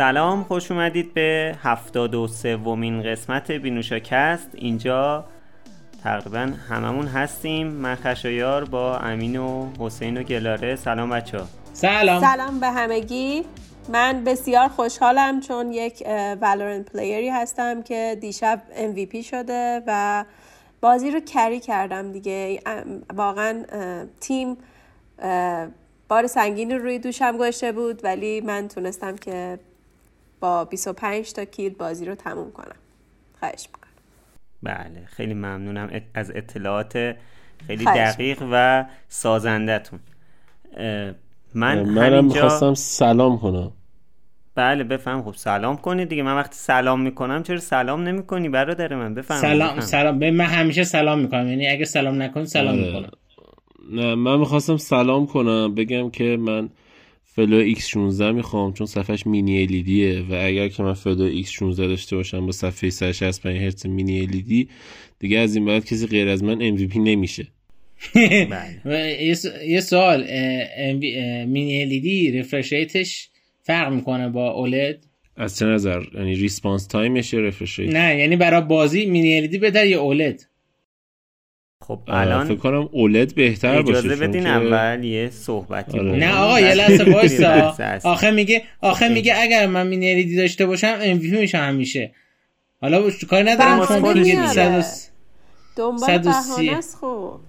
سلام خوش اومدید به هفتاد و سومین قسمت بینوشاکست اینجا تقریبا هممون هستیم. من خشایار با امین و حسین و گلاره. سلام بچه ها. سلام. سلام به همگی. من بسیار خوشحالم چون یک والورنت پلیری هستم که دیشب MVP شده و بازی رو کری کردم دیگه. واقعا تیم بار سنگین روی دوشم گذاشته بود ولی من تونستم که با 25 تا کیل بازی رو تموم کنم. خواهش می‌کنم. بله خیلی ممنونم از اطلاعات خیلی دقیق و سازندتون من منم می‌خواستم سلام کنم. بله بفهم. خب سلام کنی دیگه. من وقتی سلام می‌کنم چرا سلام نمی‌کنی برادر من؟ بفهم. سلام بفهم. سلام. به من همیشه سلام می‌کنم. یعنی اگه سلام نکنی سلام می‌کنم. نه من می‌خواستم سلام کنم. بگم که من Flow X16 می‌خوام چون صفحش mini LED ه و اگر که من Flow X16 داشته باشم با صفحه 165 هرتز mini LED دیگه از این بعد کسی غیر از من MVP نمیشه. یه سوال mini LED refresh rate ش فرق می‌کنه با OLED؟ از چه نظر؟ یعنی response time ش refresh rate؟ نه یعنی برای بازی mini LED بهتر یا OLED؟ خب الان فکر کنم OLED بهتر باشه اجازه بدین که... اول یه صحبتی آره. نه آقا یه لحظه وایسا. آخه میگه آخه میگه اگر من mini LED داشته باشم MVP میشم همیشه. حالا کاری ندارم. چون میگه دنبال بهانه است خب.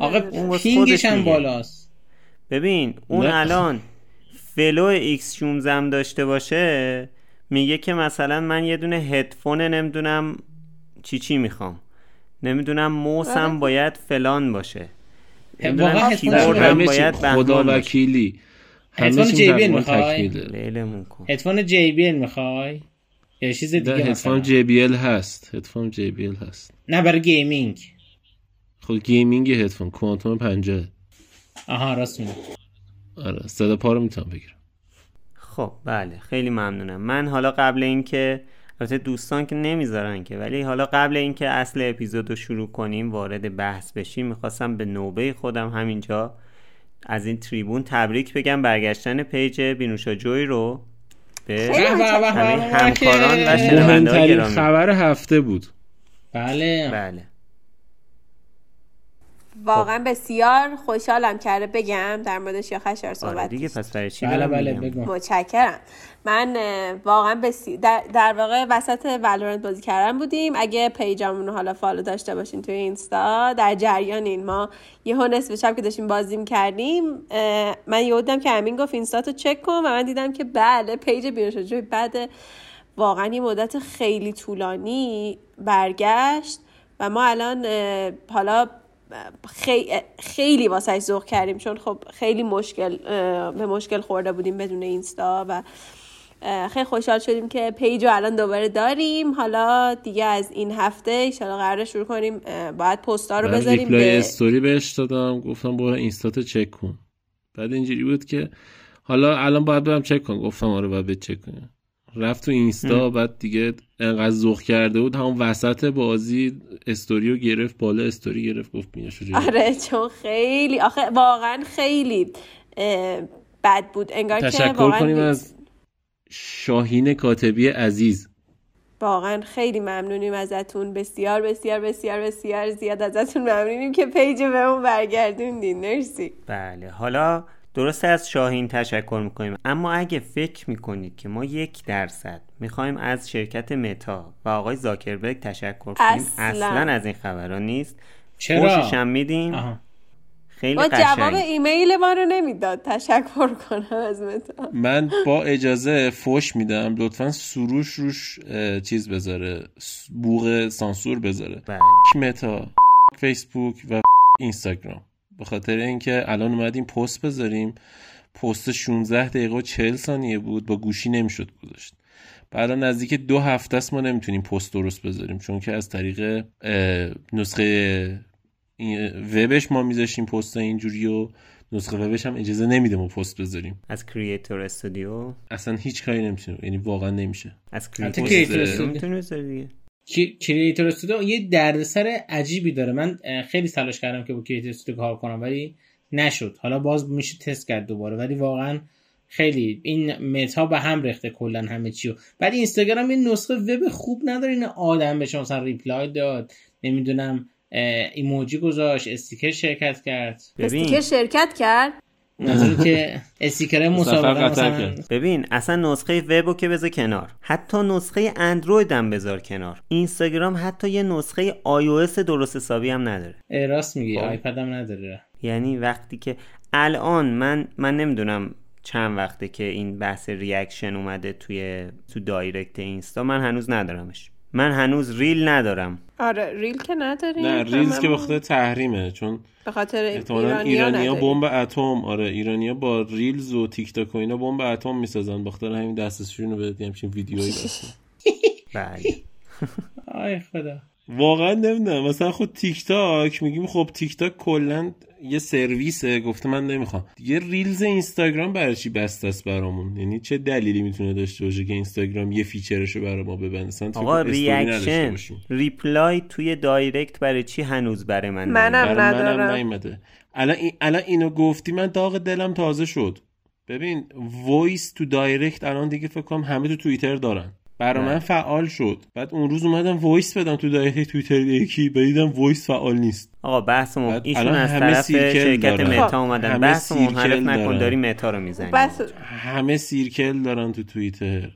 آقا ping ش هم بالاست. ببین اون الان Flow X 16 داشته باشه میگه که مثلا من یه دونه هدفون نمی‌دونم چی چی می‌خوام. نمی‌دونم موسم باید فلان باشه. واقعا کیبوردم باید خدا وکیلی. هدفون JBL می‌خوای؟ هدفون JBL می‌خوای؟ یا چیز دیگه هدفون JBL هست. هدفون JBL هست. نه برای gaming. خب gaming هدفون. Quantum 50 آها راست میگی. آره صدا پا رو می‌تونم بگیرم. خب بله. خیلی ممنونم. من حالا قبل اینکه البته دوستان که نمی‌ذارن که. ولی حالا قبل اینکه اصل اپیزود رو شروع کنیم وارد بحث بشیم می‌خواستم به نوبه خودم همینجا از این تریبون تبریک بگم. برگشتن پیج بینوشا جوی رو به همه همکاران و شنونده گرامی. خبر هفته بود. بله. بله. واقعا بسیار خوشحالم کرده بگم در موردش یا خشر صحبت آره دیگه پس برای چی بله بله بگم؟ متشکرم. من واقعا بسی... در, در واقع وسط Valorant بازی کردن بودیم. اگه page امون حالا follow داشته باشین توی اینستا در جریان این. ما یه نصف شب که داشتیم بازی کردیم من یادم که امین گفت اینستا تو چک کن و من دیدم که بله page بیروشجوی بعد واقعا یه مدت خیلی طولانی برگشت و ما الان حالا خیلی خیلی واسه ذوق کردیم چون خب خیلی مشکل به مشکل خورده بودیم بدون اینستا و خیلی خوشحال شدیم که page رو الان دوباره داریم. حالا دیگه از این هفته ایشالا قرار شروع کنیم. باید پستا رو بذاریم reply به... استوری بهش دادم. گفتم برو اینستاتو چک کن. بعد اینجوری بود که حالا الان باید برم چک کن گفتم آره باید چک کنم. رفت تو اینستا بعد دیگه انقدر ذوق کرده بود. همون وسط بازی استوریو گرفت بالا استوری گرفت گفت بینشو آره چون خیلی آخه واقعا خیلی بد بود. انگار تشکر که واقعا کنیم از شاهین کاتبی عزیز. واقعا خیلی ممنونیم ازتون. بسیار بسیار بسیار بسیار زیاد ازتون ممنونیم که page بهمون برگردوندین. مرسی. بله حالا درسته از شاهین تشکر می‌کنیم. اما اگه فکر می‌کنید که ما یک درصد می‌خوایم از شرکت متا و آقای زاکربرگ تشکر کنیم اصلا, اصلا از این خبرها نیست. چرا؟ هم میدیم. خیلی ما قشنگ. جواب ایمیل ما رو نمی‌داد. تشکر کنم از متا. من با اجازه فوش میدم. لطفا سروش روش چیز بذاره. بوغ سانسور بذاره. بله. متا فیسبوک و اینستاگرام. به خاطر اینکه الان اومدیم پست بذاریم. پست 16 دقیقه و 40 ثانیه بود با گوشی نمی‌شد گذاشت. بعد نزدیک دو هفته است ما نمی‌تونیم پست درست بذاریم چون که از طریق نسخه وبش ما میذاشیم پست اینجوری و نسخه وبش هم اجازه نمیده ما پست بذاریم. از Creator Studio؟ اصلا هیچ کاری نمی‌تونیم یعنی واقعا نمیشه. از Creator Studio بذاری دیگه Creator Studio یه دردسر عجیبی داره. من خیلی تلاش کردم که با Creator Studio کار کنم ولی نشد. حالا باز میشه تست کرد دوباره ولی واقعا خیلی این متا به هم ریخته کلا همه چیو. بعد اینستاگرام این نسخه وب خوب نداره این آدم بشه مثلا reply داد نمی‌دونم ایموجی گذاشت استیکر شرکت کرد. استیکر شرکت کرد؟ نظر که استیکر مسابقه مثلا ببین اصلا نسخه وبو که بذار کنار. حتی نسخه اندروید هم بذار کنار. اینستاگرام حتی یه نسخه آیپد درست حسابی هم نداره. راست میگی آیپد هم نداره. یعنی وقتی که الان من من نمی‌دونم چند وقته که این بحث reaction اومده توی تو direct اینستا. من هنوز ندارمش. من هنوز Reel ندارم. آره Reel که نداریم. نه Reels که بخاطر تحریمه. چون به خاطر ایرانیا, ایرانیا بمب اتم. آره ایرانیا با Reels و تیک تاک و اینا بمب اتم می‌سازن. بخاطر همین دستشون رو بده همچین ویدیویی بله. آی خدا. واقعا نمی‌دونم. مثلا خود تیک تاک میگیم خب تیک تاک کلا یه سرویسه گفته من نمی‌خوام. یه Reels اینستاگرام برای چی بسته است برامون؟ یعنی چه دلیلی می‌تونه داشته باشه که اینستاگرام یه feature شو برای ما ببنده؟ آقا reaction reply توی direct برای چی هنوز برای من منم ندارم. الان الان اینو گفتی من داغ دلم تازه شد. ببین voice تو direct الان دیگه فکر کنم همه تو توییتر دارن. برا من فعال شد. بعد اون روز اومدم voice بدم تو direct توییتر یکی دیدم voice فعال نیست. آقا بحث ایشون از طرف شرکت متا اومدن. بحث منحرف نکن داری متا رو می‌زنی همه circle دارن تو توییتر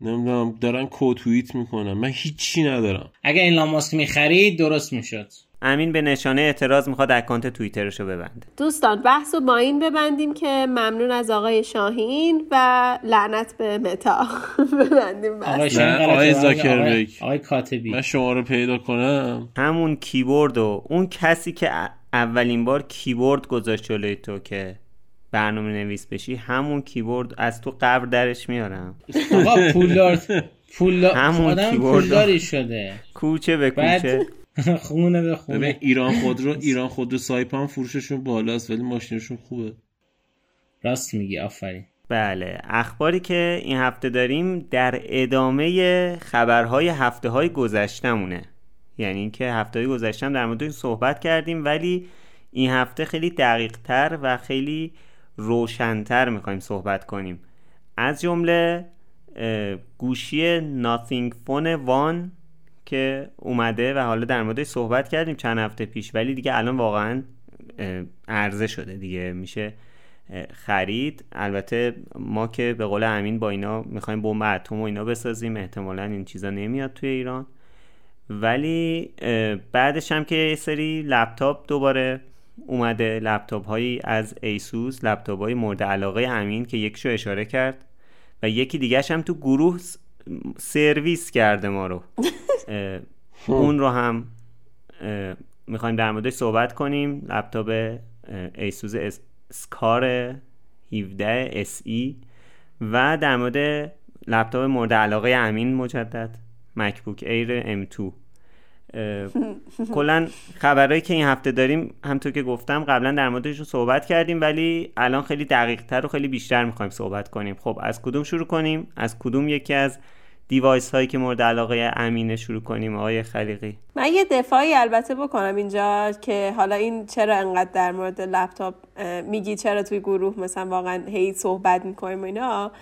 نمی‌دونم دارن co-tweet می‌کنن. من هیچی ندارم. اگه این ماسک می‌خرید درست می‌شد. امین به نشانه اعتراض می‌خواد اکانت توییترش رو ببنده. دوستان بحث رو با این ببندیم که ممنون از آقای شاهین و لعنت به متا. ببندیم آقای زاکربرگ آقای کاتبی. من شما رو پیدا کنم. همون کیبورد و اون کسی که اولین بار کیبورد گذاشت جلوی تو که برنامه نویس بشی همون کیبورد از تو قبر درش میارم. آقا پولدار پول همون کیبورد. شده. کوچه به کوچه. خونه به خونه. ببین ایران خودرو ایران خودرو سایپان فروششون بالاست ولی ماشینشون خوبه. راست میگی آفرین. بله اخباری که این هفته داریم در ادامه خبرهای هفته های گذشتمونه یعنی اینکه هفته های گذشتم در موردش صحبت کردیم ولی این هفته خیلی دقیق تر و خیلی روشنتر می‌خوایم صحبت کنیم. از جمله گوشی Nothing Phone One که اومده و حالا در موردش صحبت کردیم چند هفته پیش ولی دیگه الان واقعا عرضه شده دیگه. میشه خرید. البته ما که به قول امین با اینا می‌خوایم بمب اتم و اینا بسازیم احتمالا این چیزا نمیاد توی ایران. ولی بعدش هم که یه سری لپتاپ دوباره اومده لپتاپ هایی از ایسوس لپتاپ های مورد علاقه امین که یکشو اشاره کرد. و یکی دیگهش هم تو گروه سرویس کرده ما رو. اون رو هم می‌خوایم در موردش صحبت کنیم. لپتاپ ایسوس اسکار 17 SE و در مورد لپتاپ مورد علاقه امین مجدد مکبوک ایر M2 کلا خبرهایی که این هفته داریم همونطور که گفتم قبلا در موردش صحبت کردیم ولی الان خیلی دقیق تر و خیلی بیشتر می‌خوایم صحبت کنیم. خب از کدوم شروع کنیم؟ از کدوم یکی از device هایی که مورد علاقه امینه شروع کنیم آقای خلیقی؟ من یه دفاعی البته بکنم اینجا که حالا این چرا انقدر در مورد لپتاپ میگی چرا توی گروه مثلا واقعا هی صحبت می‌کنیم اینا.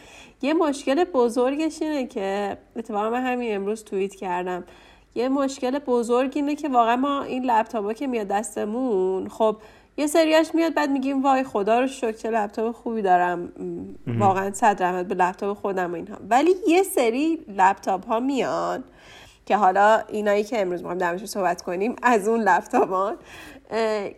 یه مشکل بزرگش اینه که اتفاقا من همین امروز توییت کردم. یه مشکل بزرگ اینه که واقعا ما این لپتاپ که میاد دستمون خب یه سریاش میاد بعد میگیم وای خدا رو شکر چه لپتاپ خوبی دارم. واقعا صد رحمت به لپتاپ خودم و اینها. ولی یه سری لپتاپ ها میان که حالا اینایی که امروز می‌خوایم درمش صحبت کنیم از اون لپتاپ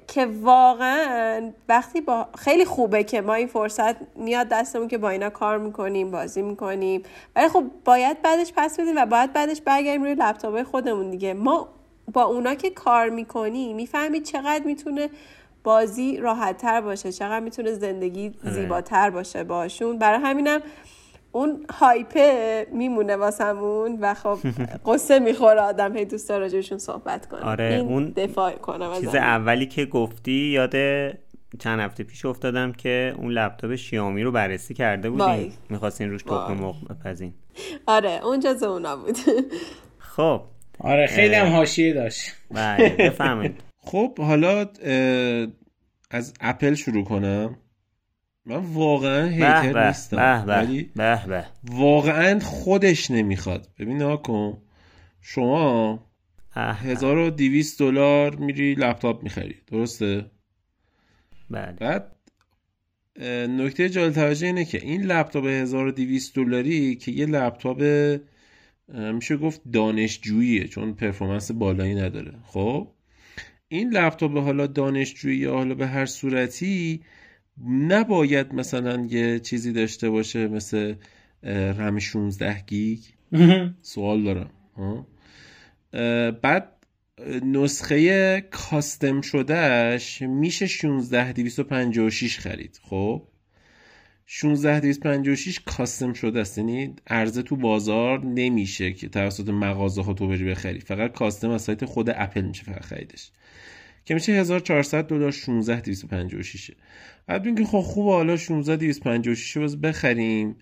که واقعا وقتی با خیلی خوبه که ما این فرصت میاد دستمون که با اینا کار می‌کنیم بازی می‌کنیم. ولی خب باید بعدش پس بدیم و باید بعدش برگردیم روی لپتاپ خودمون دیگه. ما با اونا که کار می‌کنیم می‌فهمید چقدر می‌تونه بازی راحت تر باشه چقدر می‌تونه زندگی. زیباتر باشه باشون برای همینم اون هایپه میمونه واسمون و خب قصه می‌خوره آدم هی دوست راجبشون صحبت کنه. آره این اون دفاع کنم چیز اولی که گفتی یاد چند هفته پیش افتادم که اون لپتاپ شیائومی رو بررسی کرده بودیم. می‌خواستین روش تخم مرغ بپزین. آره اون جز اونا بود. خب. آره خیلی هم حاشیه داشت. بله بفهمید خب حالا از اپل شروع کنم. من واقعا هیتر نیستم. به به ولی واقعا خودش نمی‌خواد. ببین نکن شما اه، 1200 دلار میری لپتاپ می‌خری. درسته؟ بله. بعد نکته جالب توجه اینه که این لپتاپ 1200 دلاری که یه لپتاپ میشه گفت دانشجوییه چون performance بالایی نداره. خب؟ این لپتاپ حالا دانشجویی یا حالا به هر صورتی نباید مثلا یه چیزی داشته باشه مثل رم 16 گیگ؟ سوال دارم بعد نسخه custom شدهش میشه 16 256 خرید خب؟ 16 256 کاستم شده است یعنی عرضه تو بازار نمیشه که توسط مغازه ها تو بری بخری فقط کاستم از سایت خود اپل میشه فقط خریدش. که میشه 1400 دلار 16 256 بعد میگه خب خوب حالا 16 256 رو باز بخریم.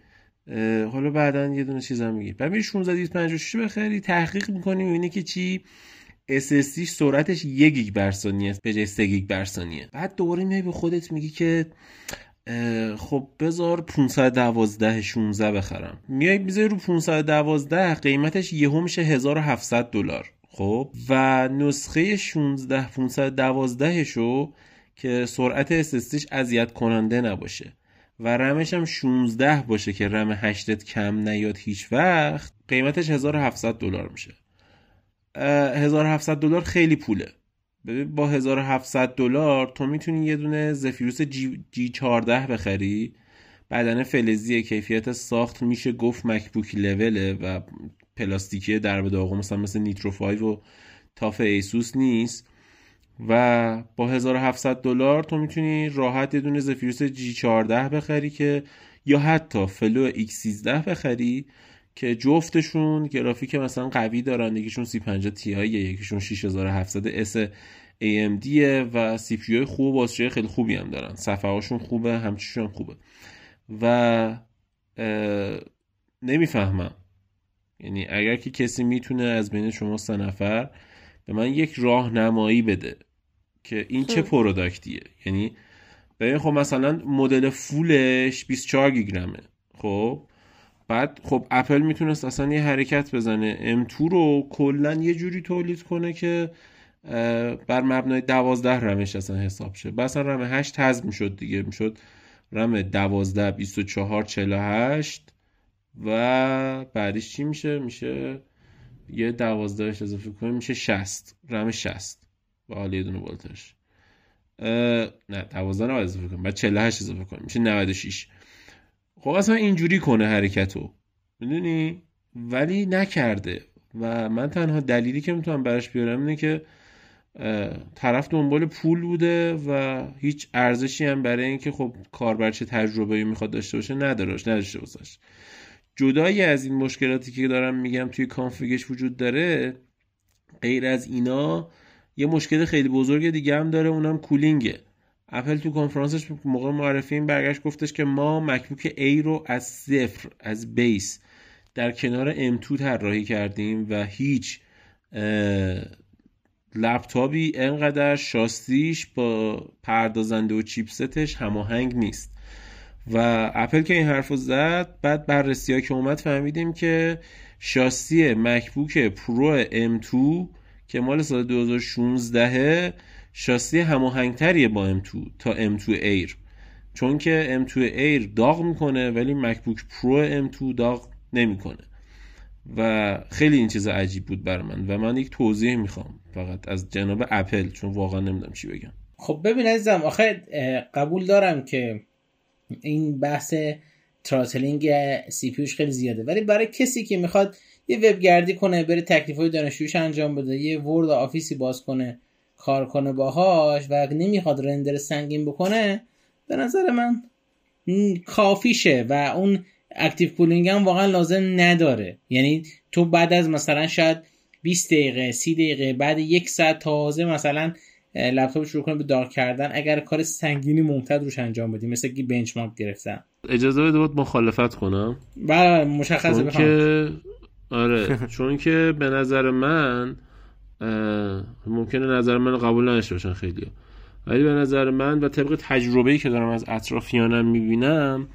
حالا بعدا یه دونه چیز هم میگی بعد میری 16 256 بخری تحقیق می‌کنی می‌بینی که چی؟ SSD سرعتش یک گیگ بر ثانیه است به جای 3 گیگ بر ثانیه. بعد دوباره میای به خودت میگی که خب بذار 512 16 بخرم. میای می‌ذاری رو 512 قیمتش یهو میشه 1700 دلار. خب و نسخه 16 512 شو که سرعت SSDش اذیت کننده نباشه و رمش هم 16 باشه که رم 8 کم نیاد هیچ وقت قیمتش 1700 دلار میشه. اه، 1700 دلار خیلی پوله. ببین با 1700 دلار تو می‌تونی یه دونه زفیروس جی 14 بخری. بدن فلزی کیفیت ساخت میشه گفت مکبوک لوله و پلاستیکی در به مثلا مثل نیترو 5 و تاف ایسوس نیست. و با 1700 دلار تو می‌تونی راحت یه دونه زفیروس جی 14 بخری که یا حتی فلو X13 بخری که جفتشون گرافیک مثلا قوی دارن. یکیشون 3050 Ti یکیشون 6700 S AMD و CPU خوب و بازدهی خیلی خوبی هم دارن. صفحه خوبه همچیشون هم خوبه. و نمی‌فهمم. یعنی اگر که کسی می‌تونه از بین شما سه نفر به من یک راهنمایی بده که این چه product یه. یعنی ببین خب مثلا مدل full ش 24 گیگ رمه خب؟ بعد خب اپل می‌تونست اصلا یه حرکت بزنه. M2 رو کلا یه جوری تولید کنه که بر مبنای 12 رمش اصلا حساب شه. بس اصلا رم 8 حذف می‌شد دیگه. می‌شد رم 12 24 48 و بعدش چی میشه؟ میشه یه 12 اضافه کنیم میشه 60 رم 60 و حالا یه دونه ولتش اه، نه 12 نباید اضافه کنیم بعد 48 اضافه کنیم میشه 96 خب اصلا اینجوری کنه حرکتو. می‌دونی؟ ولی نکرده. و من تنها دلیلی که می‌تونم براش بیارم اینه که طرف دنبال پول بوده و هیچ ارزشی هم برای اینکه خب کاربر چه تجربه‌ای می‌خواد داشته باشه نداشت نداشته باشش جدایی از این مشکلاتی که دارم میگم توی کانفیگش وجود داره غیر از اینا یه مشکل خیلی بزرگ دیگه هم داره اونم کولینگه. اپل تو کنفرانسش موقع معرفی این برگشت گفتش که ما مکبوک A رو از صفر از بیس در کنار M2 طراحی کردیم و هیچ لپتاپی انقدر شاسیش با پردازنده و chipset ش هماهنگ نیست. و اپل که این حرف رو زد بعد بررسی ها که اومد فهمیدیم که شاسی مکبوک پرو M2 که مال سال 2016 شاسی هماهنگتریه با M2 تا M2 Air. چون که M2 Air داغ می‌کنه ولی مکبوک پرو M2 داغ نمی‌کنه. و خیلی این چیز عجیب بود بر من و من یک توضیح می‌خوام فقط از جناب اپل چون واقعا نمی‌دونم چی بگم. خب ببین عزیزم آخه قبول دارم که این بحث throttling CPU ش خیلی زیاده. ولی برای کسی که می‌خواد یه وبگردی کنه بره تکلیف های دانشجویش انجام بده یه Word Office ی باز کنه کار کنه باهاش و نمی‌خواد render سنگین بکنه به نظر من کافیشه و اون active cooling هم واقعا لازم نداره. یعنی تو بعد از مثلا شاید 20 دقیقه 30 دقیقه بعد یک ساعت تازه مثلا لپتاپ شروع کنه به داغ کردن. اگر کار سنگینی ممتد روش انجام بدی مثل که benchmark گرفتن. اجازه بده بود مخالفت کنم. بله مشخصه چون بفهم که آره چون که به نظر من ممکنه نظر من قبول نداشته باشن خیلی ولی به نظر من و طبق تجربه‌ای که دارم از اطرافیانم می‌بینم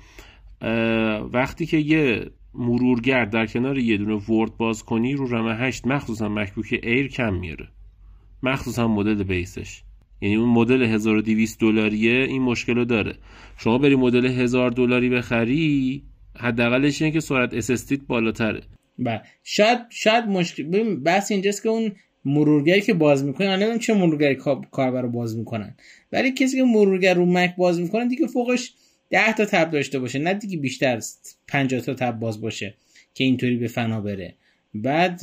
وقتی که یه مرورگر در کنار یه دونه ورد باز کنی رو رم 8 مخصوصا مکبوک ایر کم میاره مخصوصا مدل بیسش. یعنی اون مدل 1200 دلاریه این مشکل رو داره. شما بری مدل 1000 دلاری بخری حداقلش اینه که سرعت SSD بالاتره. بله شاید شاید مشکل بحث اینجاست که اون مرورگری که باز می‌کنه من نمی‌دونم چه مرورگری کاربر باز می‌کنن. ولی کسی که مرورگر رو مک باز می‌کنه دیگه فوقش 10 تا تب داشته باشه. نه دیگه بیشتر 50 تا تب باز باشه که اینطوری به فنا بره. بعد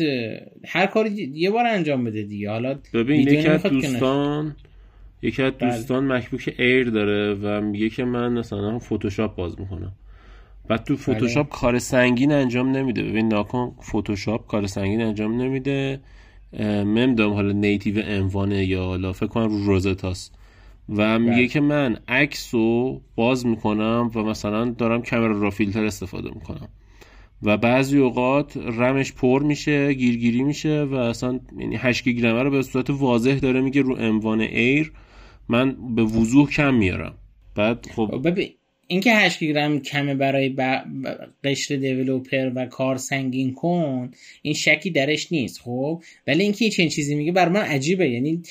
هر کاری یه بار انجام بده دیگه. حالا ببین یکی از دوستان یکی از بله. دوستان مکبوک ایر داره و میگه که من مثلا فتوشاپ باز می‌کنم. بعد تو فتوشاپ بله. کار سنگین انجام نمیده. ببین ناکن فتوشاپ کار سنگین انجام نمیده. نمی‌دونم حالا native M1 ه یا حالا فکر کنم رو Rosetta ست. و میگه بله. که من عکس رو باز می‌کنم و مثلا دارم Camera Raw filter استفاده می‌کنم. و بعضی اوقات رمش پر میشه گیرگیری میشه و اصلا یعنی 8 گیگ رو به صورت واضح داره میگه رو M1 Air من به وضوح کم میارم. بعد خب, خب ببین اینکه 8 گیگ کمه برای ب... قشر developer و کار سنگین کن این شکی درش نیست خب؟ ولی اینکه چنین چیزی میگه بر من عجیبه. یعنی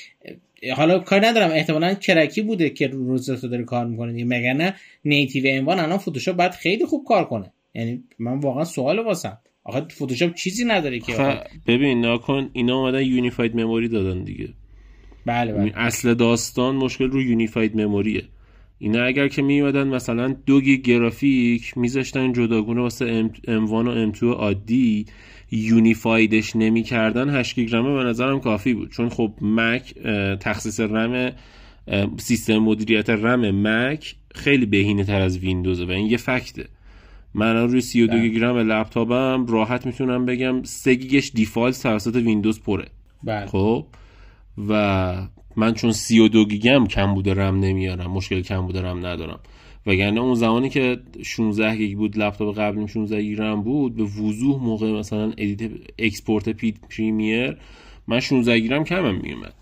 حالا کار ندارم. احتمالا کرکی بوده که Rosetta داره کار می‌کنه مگر نه؟ native M1 الان فتوشاپ باید خیلی خوب کار کنه. یعنی من واقعا سوال واسم. آخه فتوشاپ چیزی نداره که ببین ناکن اینا اومدن unified memory دادن دیگه. بله بله. اصل داستان مشکل رو unified memory ه اینا اگر که میومدن مثلا دو گیگ گرافیک میذاشتن جداگونه واسه M1 و M2 عادی unified ش نمی‌کردن 8 گیگ رمه به نظرم کافی بود. چون خب مک تخصیص رم سیستم مدیریت رم مک خیلی بهینه تر از ویندوزه و این یه فکته. من روی 32 بله. گیگ رم لپتاپم راحت می‌تونم بگم 3 گیگش default توسط ویندوز پره بله. خب و من چون 32 گیگم کم بوده رم نمیارم مشکل کم بوده رم ندارم وگرنه اون زمانی که 16 گیگ بود لپتاپ قبلیم 16 گیگ رم بود به وضوح موقع مثلا edit export پی Premiere من 16 گیگ رم کمم میومد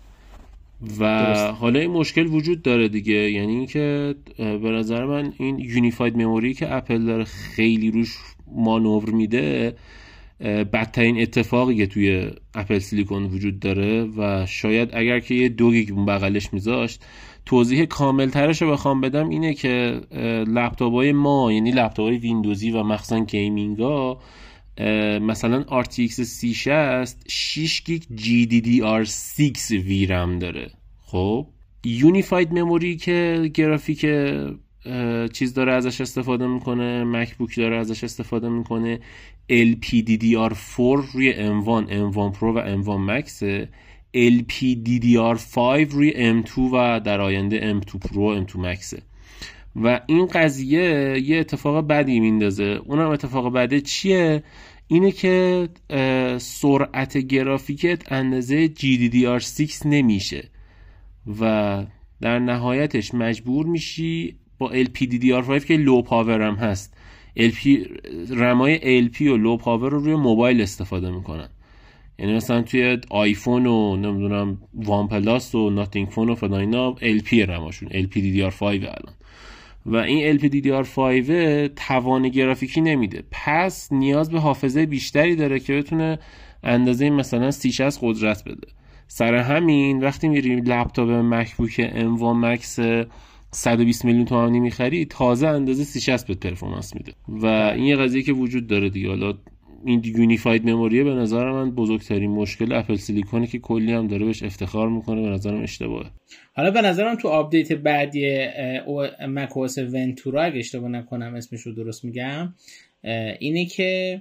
و درست. حالا این مشکل وجود داره دیگه یعنی اینکه به نظر من این unified memory که اپل داره خیلی روش مانور میده بدترین اتفاقی که توی Apple Silicon وجود داره و شاید اگر که یه دو گیگ بغلش میذاشت توضیح کامل ترش رو بخوام بدم اینه که لپتاپ های ما یعنی لپتاپ های ویندوزی و مخصوصا gaming ها مثلا RTX 3060 6 گیگ GDDR6 VRAM داره. خب؟ unified memory که گرافیک چیز داره ازش استفاده می‌کنه مکبوک داره ازش استفاده می‌کنه LPDDR4 روی M1 M1 Pro و M1 Max LPDDR5 روی M2 و در آینده M2 Pro M2 Max و این قضیه یه اتفاق بدی میندازه. اونم اتفاق بده چیه؟ اینه که سرعت گرافیکت اندازه GDDR6 نمیشه و در نهایتش مجبور میشی با LPDDR5 که لو پاور هم هست LP رمای LP و low power رو روی موبایل استفاده می‌کنن. یعنی مثلا توی آیفون و نمی‌دونم OnePlus و Nothing Phone و فلان اینا LP رماشون LPDDR5 الان. و این LPDDR5 توان گرافیکی نمیده. پس نیاز به حافظه بیشتری داره که بتونه اندازه مثلا 3060 قدرت بده. سر همین وقتی میریم لپتاپ مکبوک M1 Max 120 میلیون تومانی می‌خری تازه اندازه 3060 performance میده. و این یه قضیه که وجود داره دیگه. حالا این unified memory ه به نظر من بزرگترین مشکل Apple Silicon ه که کلی هم داره بهش افتخار می‌کنه به نظرم اشتباهه. حالا به نظرم تو update بعدی macOS Ventura اگه اشتباه نکنم اسمش رو درست میگم اینه که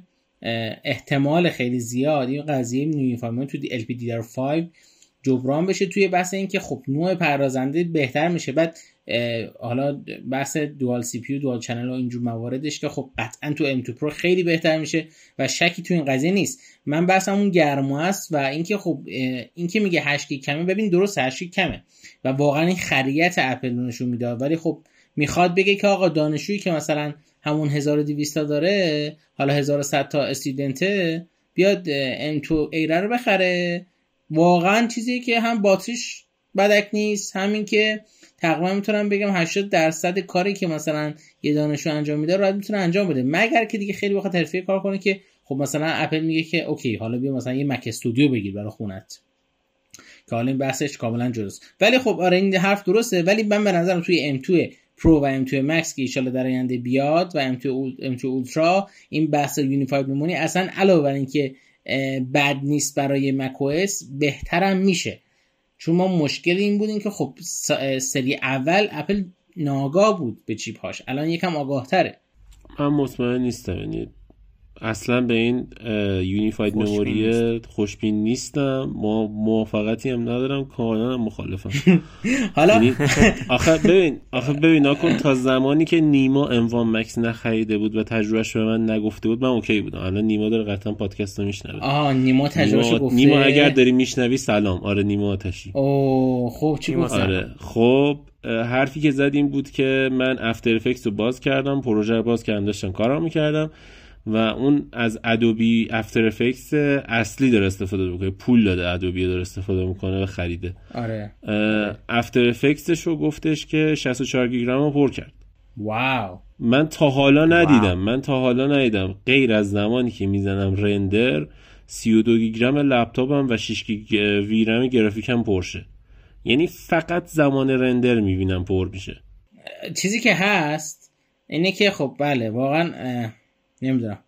احتمال خیلی زیاد این قضیه unified تو LPDDR5 جبران بشه توی بحث اینکه خب نوع پردازنده بهتر میشه. بعد حالا بحث dual CPU و dual channel و اینجور مواردش که خب قطعا تو M2 Pro خیلی بهتر میشه و شکی تو این قضیه نیست. من بحثم اون گرما است و اینکه خب اینکه میگه 8 کمه ببین درست 8 کمه و واقعا این خریت اپل نشون میده. ولی خب می‌خواد بگه که آقا دانشجویی که مثلا همون 1200 تا داره حالا 1100 تا student ه بیاد M2 Air ه رو بخره. واقعا چیزی که هم باتریش بدک نیست همین که تقریبا می‌تونم بگم 80 درصد کاری که مثلا یه دانشجو انجام میده راحت می‌تونه انجام بده. مگر که دیگه خیلی بخواد حرفه‌ای کار کنه که خب مثلا اپل میگه که OK حالا بیا مثلا یه Mac Studio بگیر برای خونت. که حالا این بحثش کاملا جداست ولی خب آره این حرف درسته. ولی من به نظرم توی M2 Pro و M2 Max که ایشالا در آینده بیاد و M2 M2 Ultra این بحث یونیفاید میمونی اصلا علاوه بر اینکه بد نیست برای macOS بهترم میشه. چون ما مشکل این بود که خب سری اول اپل ناگاه بود به چیپ هاش الان یکم آگاه تره من مطمئن نیستم. یعنی اصلا به این یونیفاید مموری خوشبین نیستم. ما موافقتی هم ندارم کاملا هم مخالفم. حالا یعنی آخه ببین آخه ببین نکن تا زمانی که نیما اموان مکس نخریده بود و تجربهش به من نگفته بود من اوکی بودم. الان نیما داره قطعا پادکست رو میشنوه. آها نیما تجربهش گفته. نیما اگر داری میشنوی سلام. آره نیما آتشی. اوه خب چی گفت آره خب حرفی که زد این بود که من افتر افکتس رو باز کردم پروژه رو باز کردم داشتم کارم می‌کردم. و اون از ادوبی افتر افکتس اصلی داره استفاده می‌کنه. پول داده ادوبی داره استفاده می‌کنه و خریده. آره. افتر افکتسش رو گفتش که 64 گیگرم رو پر کرد. واو. من تا حالا ندیدم. من تا حالا ندیدم. غیر از زمانی که می‌زنم رندر 32 گیگرم لپتاپم و 6 گیگ ویرم گرافیکم پرشه. یعنی فقط زمان رندر می‌بینم پر میشه. چیزی که هست اینه که خب بله واقعا نمی‌دونم.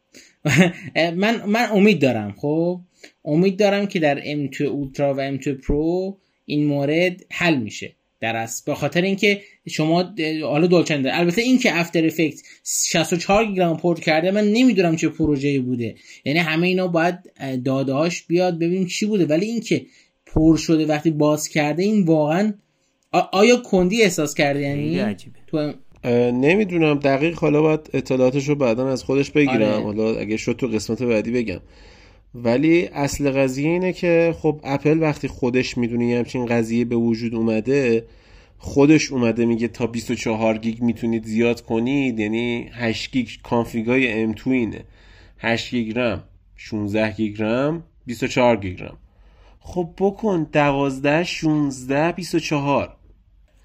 من من امید دارم خب؟ امید دارم که در M2 اولترا و M2 پرو این مورد حل میشه. در است به خاطر اینکه شما حالا دولچنده البته اینکه افتر افکت 64 گیگرم پورت کرده من نمی‌دونم چه پروژه‌ای بوده. یعنی همه اینا باید داده هاش بیاد ببینیم چی بوده. ولی اینکه پر شده وقتی باز کرده این واقعا آیا کندی احساس کرده؟ یعنی تو نمی‌دونم دقیق حالا باید اطلاعاتش رو بعدا از خودش بگیرم. آره. حالا اگه شد تو قسمت بعدی بگم. ولی اصل قضیه اینه که خب اپل وقتی خودش می‌دونه یه همچین قضیه به وجود اومده خودش اومده میگه تا 24 گیگ می‌تونید زیاد کنید یعنی 8 گیگ config ای M2 اینه. 8 گیگ رم 16 گیگ رم 24 گیگ رم. خب بکن 12 16 24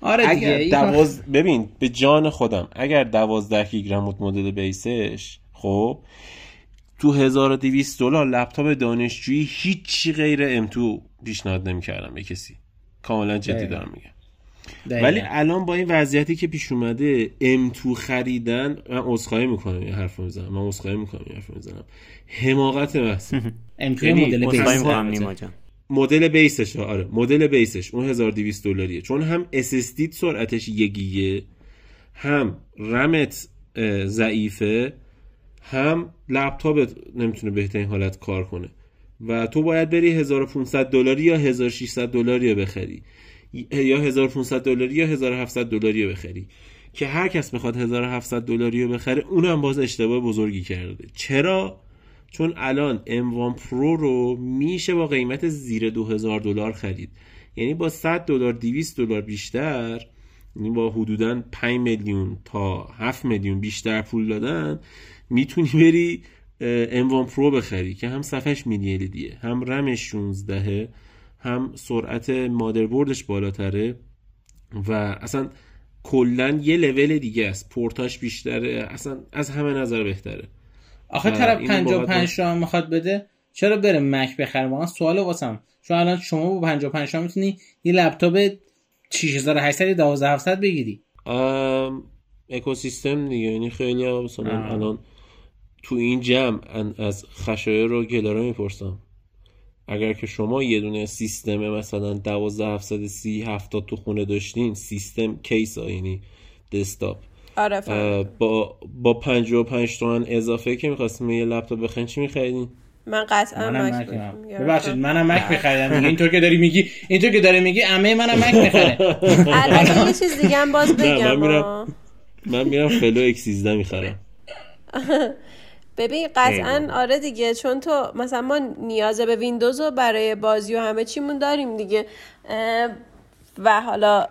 آره اگر دیگه دواز... ببین به جان خودم اگر 12 گیگرم بود مدل base ش خب تو 1200 دلار لپتاپ دانشجویی هیچی غیر M2 پیشنهاد نمی‌کردم به کسی. کاملا جدی. دارم میگم. ولی الان با این وضعیتی که پیش اومده M2 خریدن من عذرخواهی می‌کنم این حرف می‌زنم من عذرخواهی می‌کنم این حرف می‌زنم. حماقت محض M2 یعنی مدل عذرخواهی بیس می‌کنم نیما جان. مدل بیسش آره مدل بیسش. اون 1200 دلاریه. چون هم SSD سرعتش یک گیگه هم رمت ضعیفه هم لپتاپت نمی‌تونه بهترین حالت کار کنه. و تو باید بری 1500 دلاری یا 1600 دلاری بخری. یا 1500 دلاری یا 1700 دلاری بخری. که هر کس می‌خواد 1700 دلاری رو بخره اونم باز اشتباه بزرگی کرده. چرا؟ چون الان M1 Pro رو میشه با قیمت زیر 2000 دلار خرید. یعنی با 100 دلار 200 دلار بیشتر یعنی با حدودا 5 میلیون تا 7 میلیون بیشتر پول دادن می‌تونی بری اه، M1 Pro بخری که هم صفحش مینی دیه هم رمش 16 هم سرعت مادربردش بالاتره و اصلا کلا یه لول دیگه است. پورتاش بیشتره اصلا از همه نظر بهتره. آخه و طرف اینو 55 تومن می‌خواد بده چرا بره مک بخره؟ واقعا سوال واسم. چون الان شما با 55 تومن می‌تونی یه لپتاپ 6800 12700 بگیری. ام، اکوسیستم دیگه یعنی خیلی ها مثلا. الان تو این جمع از خشایر و گلاره می‌پرسم. اگر که شما یه دونه سیستم مثلا 12730 70 تو خونه داشتین سیستم کیس ها یعنی دسکتاپ. آره. با با 55 تومن اضافه که می‌خواستیم یه لپتاپ بخرین چی میخریدین من قطعا مک. ببخشید منم مک میخریدم دیگه اینطور که داری میگی اینطور که داری میگی عمه منم مک می‌خره البته یه چیز دیگه هم باز بگم. من میرم Flow X13 می‌خرم ببین قطعا. آره دیگه چون تو مثلا ما نیاز به ویندوز رو برای بازی و همه چیمون داریم دیگه و حالا و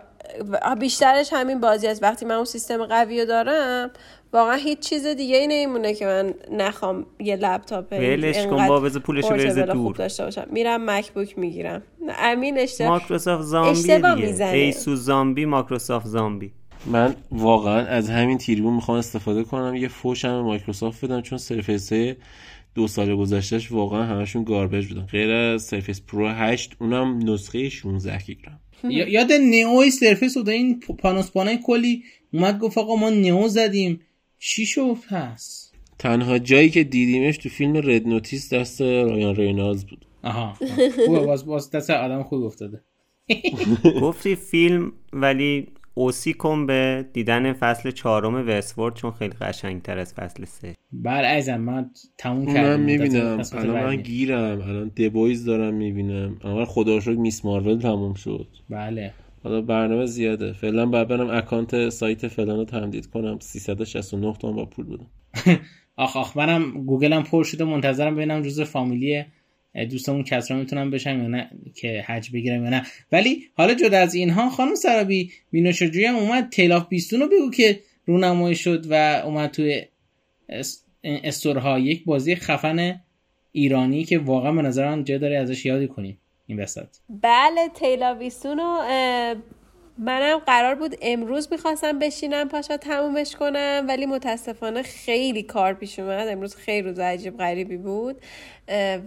بیشترش همین بازی است. وقتی من اون سیستم قوی رو دارم واقعا هیچ چیز دیگه ای نمیمونه که من نخوام یه لپتاپ ولش کن بابا بذار پولشو بریزه دور. داشته باشم. میرم مکبوک می‌گیرم. امین اشتباه مایکروسافت زامبی دیگه. ایسوس زامبی مایکروسافت زامبی. من واقعا از همین تریبون می‌خوام استفاده کنم. یه فوشم مایکروسافت بدم چون Surface دو سال گذشتهش واقعا همشون garbage بودن. غیر از Surface Pro 8 اونم نسخه 16 گیگرم. یاد نئوی سرفیس بود این پانوسپانای کلی اومد گفت آقا ما نئو زدیم. چی شد پس؟ تنها جایی که دیدیمش تو فیلم رد نوتیس دست رایان رینالز بود. آها. خوبه باز باز دست آدم خوب افتاده. گفتی فیلم ولی اوسی کن به دیدن فصل چهارم وستورد چون خیلی قشنگتر از فصل سه. بله ازم من تموم کردم. من می‌بینم الان من گیرم. الان دبویز دارم می‌بینم. اما خدا شد میس مارول تموم شد. بله. حالا برنامه زیاده. فعلا باید برم اکانت سایت فلان رو تمدید کنم. 369 تومن با پول بدم. آخ آخ منم گوگلم پر شده. منتظرم ببینم جزء فامیلی دوستمون کسرا می‌تونم بشم یا نه که حج بگیرم یا نه. ولی حالا جدا از اینها خانم سرابی مینوشجوی هم اومد تیلاف بیستون رو بگو که رونمایی شد و اومد توی استورها. یک بازی خفن ایرانی که واقعا به نظر جا داره ازش یادی کنیم این وسط. بله تیلاویستون رو منم قرار بود امروز می‌خواستم بشینم پاشا تمومش کنم ولی متاسفانه خیلی کار پیش اومد. امروز خیلی روز عجیب غریبی بود.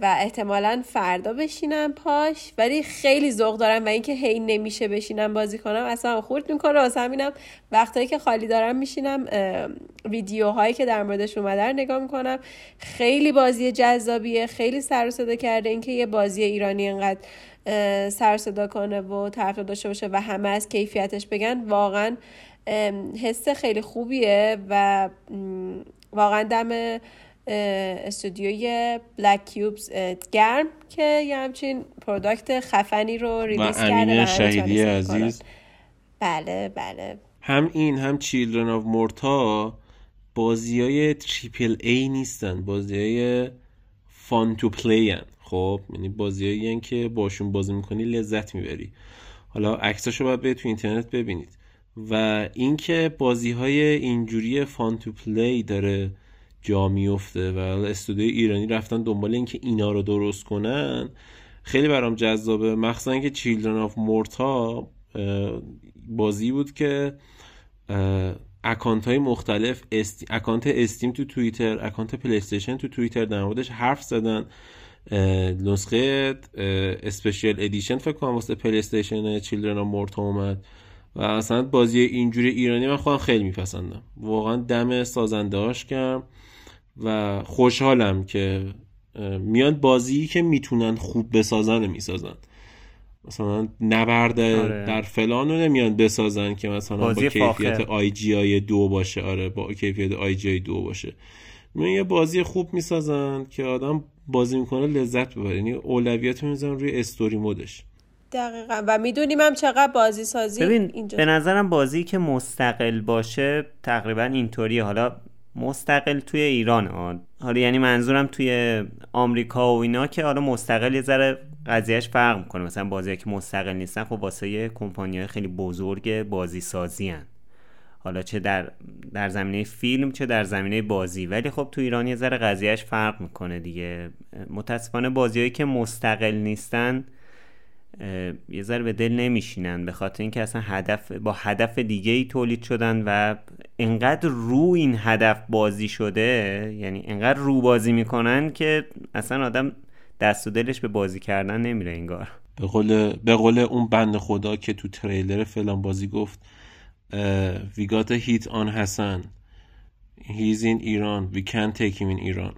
و احتمالا فردا بشینم پاش. ولی خیلی ذوق دارم و اینکه هی نمیشه بشینم بازی کنم. اصلا خورد می‌کنه. واسه همینم وقتایی که خالی دارم میشینم ویدیوهایی که در موردش اومده رو نگاه می‌کنم. خیلی بازی جذابیه. خیلی سر و صدا کرده. اینکه یه بازی ایرانی انقدر سر صدا کنه و طرف داشته باشه و همه از کیفیتش بگن واقعا حس خیلی خوبیه و واقعا دم استودیوی Black Cube Games گرم که یه همچین product خفنی رو release کرده و شهیدی عزیز. بله بله. هم این هم Children of Morta بازی های triple A نیستن بازی های fun to play خب یعنی بازیایی که باشون بازی می‌کنی لذت می‌بری. حالا عکساشو باید به تو اینترنت ببینید. و اینکه بازی های اینجوری fun to play داره جا میفته و استودیو ایرانی رفتن دنبال اینکه اینا رو درست کنن خیلی برام جذابه. مخصوصا که Children of Morta بازی بود که اکانت های مختلف اکانت Steam تو توییتر اکانت پلیستیشن تو توییتر در موردش حرف زدن. نسخه special edition فکر کنم واسه پلی استیشن Children of Morta اومد. و اصلا بازی اینجوری ایرانی من خودم خیلی میپسندم. واقعا دم سازنده هاش گرم و خوشحالم که میان بازی که می‌تونن خوب بسازن می‌سازن. مثلا نبرد آره. در فلان رو نمیان بسازن که مثلا با کیفیت IGI دو باشه. آره با کیفیت IGI دو باشه. میان یه بازی خوب می‌سازن که آدم بازی می‌کنه لذت ببره یعنی اولویت می‌زنن روی story mode ش. دقیقا. و می‌دونیم هم چقدر بازی سازی ببین اینجا. به نظرم بازی که مستقل باشه تقریبا اینطوریه. حالا مستقل توی ایران حالا یعنی منظورم توی آمریکا و اینا که حالا مستقل یه ذره قضیهش فرق می‌کنه. مثلا بازی که مستقل نیستن خب واسه کمپانی های خیلی بزرگ بازی سازی هن. حالا چه در در زمینه فیلم چه در زمینه بازی. ولی خب تو ایران یه ذره قضیهش فرق می‌کنه دیگه. متاسفانه بازیهایی که مستقل نیستن یه ذره به دل نمیشینن. به خاطر اینکه اصلا هدف با هدف دیگه ای تولید شدن و انقدر رو این هدف بازی شده یعنی انقدر رو بازی می‌کنن که اصلا آدم دست و دلش به بازی کردن نمیره انگار. به قول به قول اون بند خدا که تو تریلر فلان بازی گفت we got a hit on Hassan. He's in Iran. We can't take him in Iran.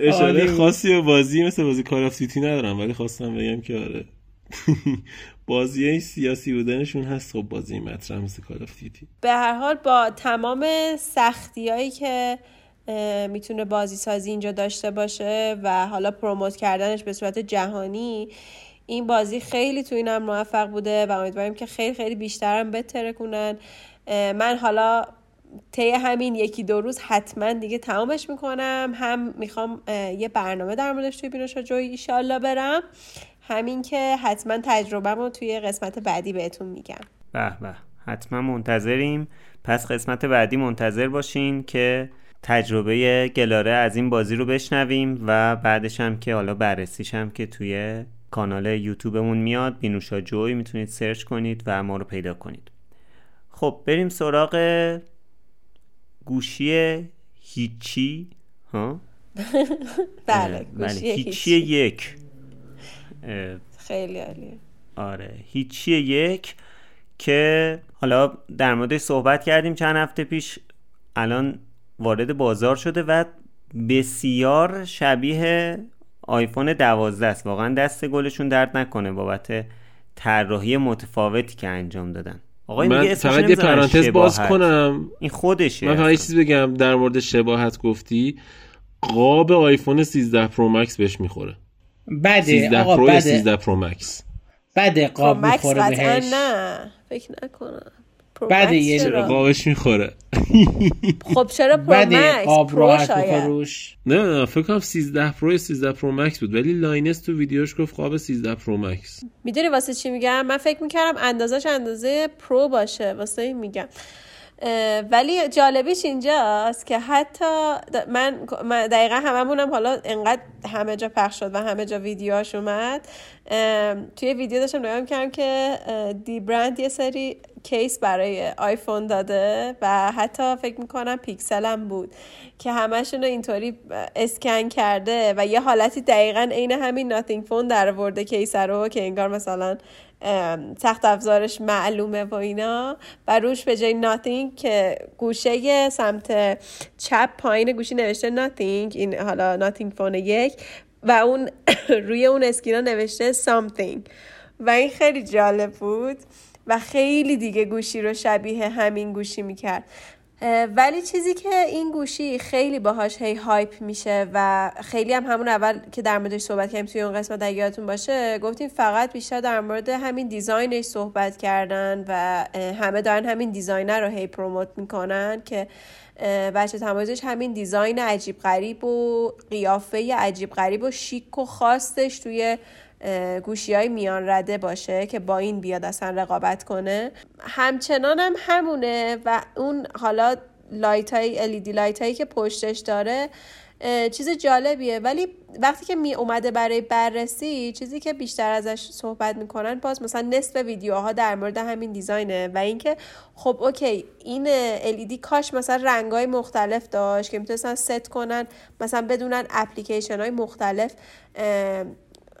اشاره خاصی به بازی مثل بازی کار سیتی ندارم ولی خواستم بگم که آره. بازی سیاسی بودنشون هست خب بازی مطرح مثل کار سیتی به هر حال با تمام سختی هایی که می‌تونه بازی سازی اینجا داشته باشه و حالا پروموت کردنش به صورت جهانی این بازی خیلی تو اینم موفق بوده و امیدواریم که خیلی خیلی بیشترم بتره کنن من حالا طی همین یکی دو روز حتما دیگه تمامش می‌کنم. هم می‌خوام یه برنامه در موردش توی بینوشا جوی ایشالله برم. همین که حتما تجربه رو توی قسمت بعدی بهتون میگم. به به. حتما منتظریم. پس قسمت بعدی منتظر باشین که تجربه گلاره از این بازی رو بشنویم و بعدش هم که حالا بررسیش هم که توی کانال یوتیوبمون میاد بینوشا جوی می‌تونید سرچ کنید و ما رو پیدا کنید. خب بریم سراغ گوشی هیچی ها؟ بله بله گوشی هیچی. هیچی یک. خیلی عالیه. آره هیچی یک که حالا در موردش صحبت کردیم چند هفته پیش الان وارد بازار شده و بسیار شبیه آیفون 12 است. واقعا دست گلشون درد نکنه بابت طراحی متفاوتی که انجام دادن. آقا من فقط یه پرانتز باز. کنم. این خودشه من فقط یه چیز بگم در مورد شباهت گفتی. قاب آیفون 13 Pro Max بهش می‌خوره. بده 13 آقا Pro بده. 13 Pro Max؟ بده قاب می‌خوره بهش. نه. فکر نکنم. Max یه چرا؟ قابش می‌خوره. خب چرا Pro Max Pro راحت روش. نه نه فکر کنم 13 Pro یا 13 Pro Max بود. ولی Linus تو ویدیوش گفت قاب 13 Pro Max. می‌دونی واسه چی میگم؟ من فکر می‌کردم اندازش اندازه Pro باشه. واسه این میگم. ولی جالبیش اینجاست که حتی من دقیقا هممونم حالا انقدر همه جا پخش شد و همه جا ویدیوهاش اومد. توی ویدیو داشتم نگاه می‌کردم که dbrand یه سری case برای آیفون داده و حتی فکر می‌کنم هم بود که همشون رو اینطوری اسکن کرده و یه حالتی دقیقا عین همین Nothing Phone در آورده case رو که انگار مثلا سخت افزارش معلومه و اینا. و روش به جای Nothing که گوشه سمت چپ پایین گوشی نوشته Nothing این حالا Nothing Phone یک و اون روی اون skin ا نوشته something. و این خیلی جالب بود و خیلی دیگه گوشی رو شبیه همین گوشی می‌کرد. ولی چیزی که این گوشی خیلی باهاش هی hype میشه و خیلی هم همون اول که در موردش صحبت کردیم توی اون قسمت اگه یادتون باشه گفتیم فقط بیشتر در مورد همین design ش صحبت کردن و همه دارن همین design رو هی promote می‌کنن که بچه تمایزش همین design عجیب غریب و قیافه عجیب غریب و شیک و خاصش توی گوشی های میان رده باشه که با این بیاد اصلا رقابت کنه. همچنان هم همونه و اون حالا light های LED light هایی که پشتش داره چیز جالبیه. ولی وقتی که می اومده برای بررسی چیزی که بیشتر ازش صحبت می‌کنن باز مثلا نصف ویدیوها در مورد همین design ه و اینکه خب okay این LED کاش مثلا رنگای مختلف داشت که می‌تونستن ست کنن مثلا بدونن اپلیکیشن های مختلف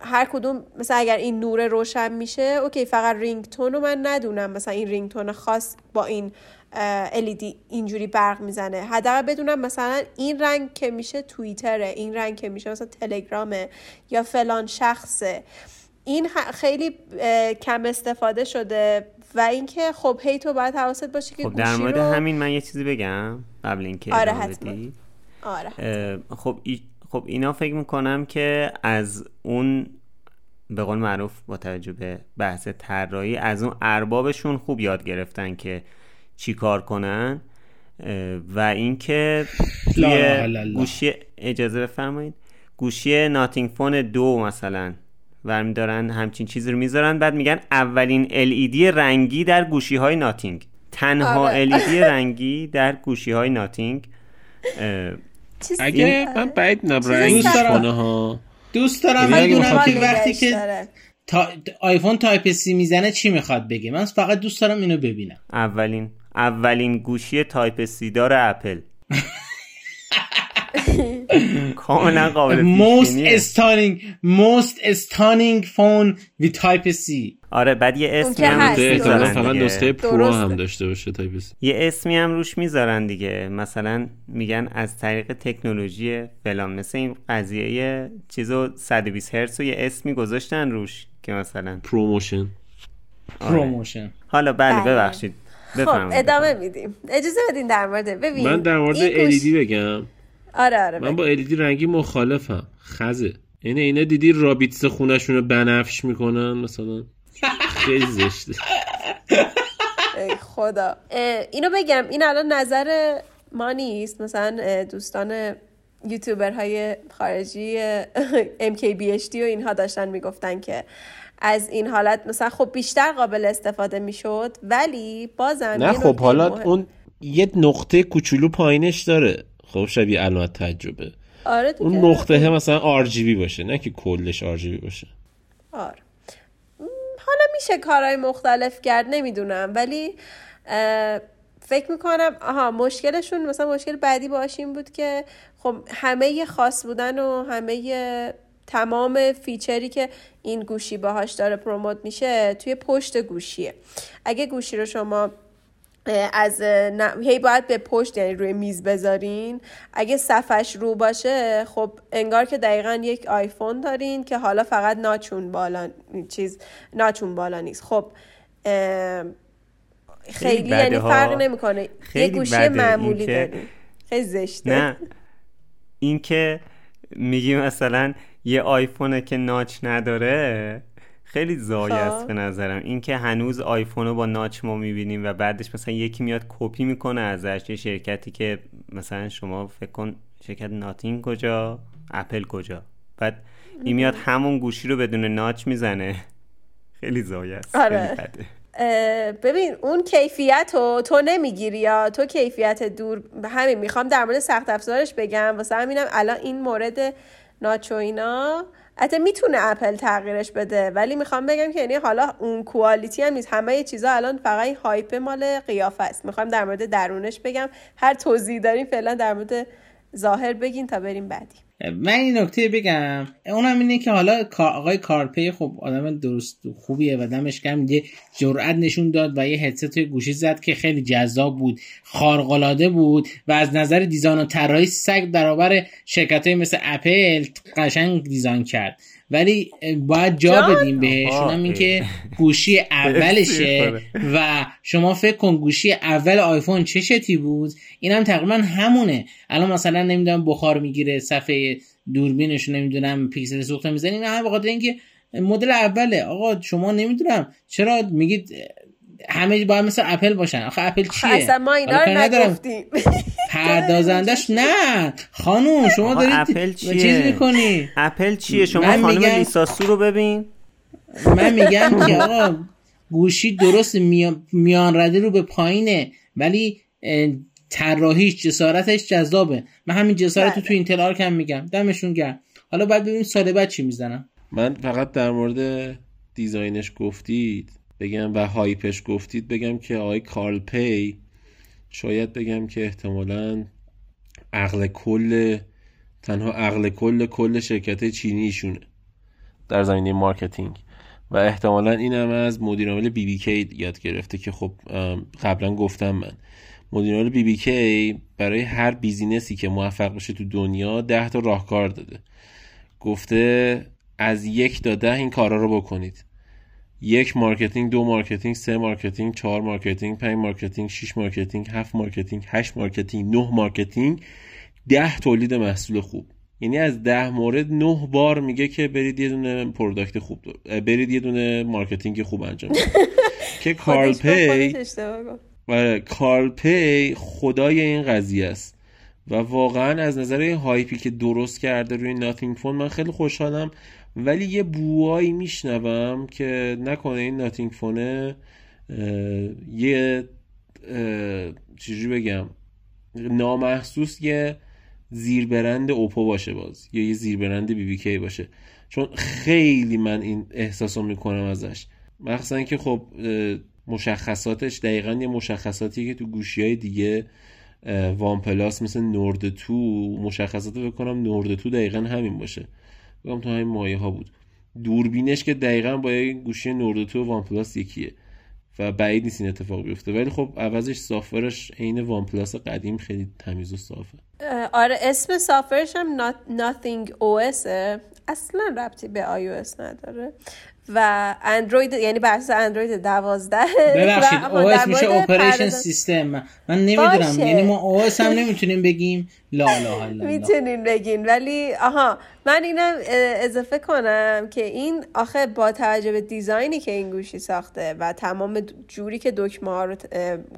هر کدوم مثلا اگر این نور روشن میشه okay فقط ringtone رو من ندونم. مثلا این ringtone خاص با این LED اینجوری برق می‌زنه. حداقل بدونم مثلا این رنگ که میشه توییتره این رنگ که میشه مثلا تلگرامه یا فلان شخصه. این خیلی کم استفاده شده و اینکه خب هی تو باید حواست باشه که خب در مورد رو همین من یه چیزی بگم قبل اینکه آره، حتما. آره خب ای- خب اینا فکر می‌کنم که از اون به قول معروف با توجه به بحث طراحی از اون اربابشون خوب یاد گرفتن که چی کار کنن و اینکه توی. گوشی اجازه بفرمایید گوشی ناتینگ فون دو مثلا ورمی دارن همچین چیزی رو می‌ذارن بعد میگن اولین LED رنگی در گوشی های ناتینگ تنها آره. LED رنگی در گوشی های ناتینگ چیز اگه من بعید نم رنگش دوست دارم. کنه ها دوست دارم. یعنی بدونم بخواد که وقتی که. تا... آیفون تایپ سی می‌زنه چی می‌خواد بگه؟ من فقط دوست دارم اینو ببینم. اولین اولین گوشی تایپ سی دار اپل. کاملا قابل most stunning most stunning phone with type C. آره بعد یه اسمی که هم فقط. نسخه Pro. هم داشته باشه type C یه اسمی هم روش می‌ذارن دیگه. مثلا میگن از طریق تکنولوژی فلان. مثل این قضیه چیزو 120 هرتز و یه اسمی گذاشتن روش که مثلا. ProMotion آره. ProMotion حالا بله بله. ببخشید. خب ادامه. میدیم. اجازه بدین در مورد ببین من در مورد LED بگم. آره آره من. با LED رنگی مخالفم. خزه. اینه اینا دیدی رابیتس خونشون رو بنفش می‌کنن مثلا خیلی زشته. ای خدا. اینو بگم این الان نظر ما نیست. مثلا دوستان یوتیوبرهای خارجی MKBHD و اینها داشتن می‌گفتن که از این حالت مثلا خب بیشتر قابل استفاده می‌شد ولی بازم نه خب حالا اون یه نقطه کوچولو پایینش داره. خب شبیه علامت تجربه. آره اون نقطه مثلا RGB باشه نه که کلش RGB باشه. آره. حالا میشه کارهای مختلف کرد نمی‌دونم. ولی فکر می‌کنم آها مشکلشون مثلا مشکل بعدی باش این بود که خب همه خاص بودن و همه تمام فیچری که این گوشی باهاش داره پروموت میشه توی پشت گوشیه. اگه گوشی رو شما از هی باید به پشت یعنی روی میز بذارین. اگه صفش رو باشه خب انگار که دقیقا یک آیفون دارین که حالا فقط ناچون بالا چیز ناچون بالا نیست. خب خیلی یعنی فرق نمی‌کنه. یه گوشی معمولی دارین. خیلی زشته. نه این که میگی مثلا یه آیفونه که ناچ نداره خیلی زای است خب. به نظرم. اینکه هنوز آیفون رو با ناچ ما می‌بینیم و بعدش مثلا یکی میاد کپی می‌کنه ازش یه شرکتی که مثلا شما فکر کن شرکت ناتین کجا اپل کجا. بعد این میاد همون گوشی رو بدون ناچ می‌زنه. خیلی زای است. آره. ببین اون کیفیت رو تو نمی‌گیری یا تو کیفیت دور همین می‌خوام در مورد سخت افزارش بگم. واسه همینم الان این مورد ناچو اینا حتی می‌تونه اپل تغییرش بده ولی می‌خوام بگم که یعنی حالا اون کوالیتی هم نیست. همه چیزا الان فقط این هایپ مال قیافه است. می‌خوام در مورد درونش بگم. هر توضیح داریم فعلا در مورد ظاهر بگین تا بریم بعدی. من این نکته بگم اونم اینه که حالا آقای کارپی خب آدم درست خوبیه و دمش کم یه جرأت نشون داد و یه هدست توی گوشی زد که خیلی جذاب بود خارق‌العاده بود و از نظر design و طراحی سگ درآور شرکت مثل اپل قشنگ design کرد. ولی باید جا بدیم بهش اونم این که گوشی اولشه و شما فکر کن گوشی اول آیفون چه shit ی بود؟ اینم تقریبا همونه. الان مثلا نمی‌دونم بخار می‌گیره صفحه دوربینش نمی‌دونم پیکسل سوخته می‌زنی نه به خاطر اینکه مدل اوله. آقا شما نمی‌دونم چرا میگید همه باید مثل اپل باشن. آخه اپل چیه؟ اصلا ما اینا رو نگفتیم. پردازندش نه. خانوم شما دارید اپل چیه؟ چیز می‌کنی؟ اپل چیه؟ شما خانم میگم... لیساسو رو ببین. من میگم که آقا گوشی درست میان رده رو به پایینه. ولی طراحیش جسارتش جذابه. من همین جسارت رو تو این تلار کم میگم. دمشون گرم. حالا بعد ببینیم سال بعد چی می‌زنم من فقط در مورد design ش گفتید. بگم و hype ش گفتید بگم که آقای کارل پی شاید بگم که احتمالا عقل کل تنها عقل کل کل شرکت چینی ایشونه در زمینه marketing. و احتمالا این هم از مدیرعامل BBK یاد گرفته که خب قبلا گفتم من. مدیرعامل BBK برای هر business ی که موفق بشه تو دنیا ده تا راهکار داده. گفته از یک تا ده این کارا رو بکنید. یک marketing دو marketing سه marketing چهار marketing پنج marketing شش marketing هفت marketing هشت marketing نه marketing ده تولید محصول خوب. یعنی از ده مورد نه بار میگه که برید یه دونه product خوب دو. برید یه دونه marketing خوب انجام که کارل پی آره، کارل پی خدای این قضیه است. و واقعا از نظر hype ی که درست کرده روی Nothing Phone من خیلی خوشحالم. ولی یه بوایی میشنوم که نکنه این Nothing Phone ه یه چجوری بگم نامحسوس یه زیربرند اوپو باشه باز یا یه زیربرند BBK باشه. چون خیلی من این احساسو می‌کنم ازش. مخصوصا که خب مشخصاتش دقیقا یه مشخصاتی که تو گوشی های دیگه OnePlus مثل Nord two مشخصات فکر کنم Nord two دقیقا همین باشه. بگم تو همین مایه ها بود. دوربینش که دقیقا با یه گوشی Nord two OnePlus یکیه و بعید نیست این اتفاق بیفته. ولی خب عوضش software ش عین OnePlus قدیم خیلی تمیز و صافه. آره اسم software ش هم Nothing OS اصلا ربطی به iOS نداره. و اندروید یعنی بر اساس اندروید 12 ببخشید OS میشه operation system من نمی‌دونم یعنی ما OS هم نمی‌تونیم بگیم لا لا می‌تونیم بگین ولی آها من اینم اضافه کنم که این آخه با توجه به design ی که این گوشی ساخته و تمام جوری که دکمه ها رو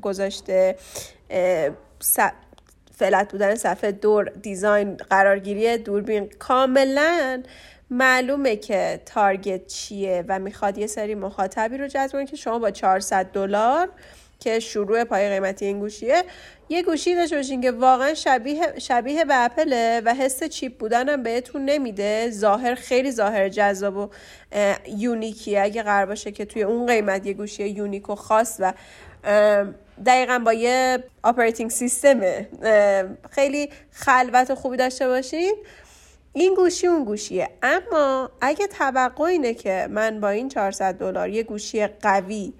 گذاشته flat بودن صفحه دور design قرارگیری دوربین. کاملا معلومه که target چیه و می‌خواد یه سری مخاطبی رو جذب کنه که شما با 400 دلار که شروع پایه قیمتی این گوشیه یه گوشی داشته باشین که واقعا شبیه شبیه به اپله و حس cheap بودن هم بهتون نمیده. ظاهر خیلی ظاهر جذاب و unique ی اگه قرار باشه که توی اون قیمت یه گوشی unique و خاص و دقیقا با یه operating system خیلی خلوت خوبی داشته باشین. این گوشی اون گوشیه. اما اگه توقع اینه که من با این 400 دلار یه گوشی قوی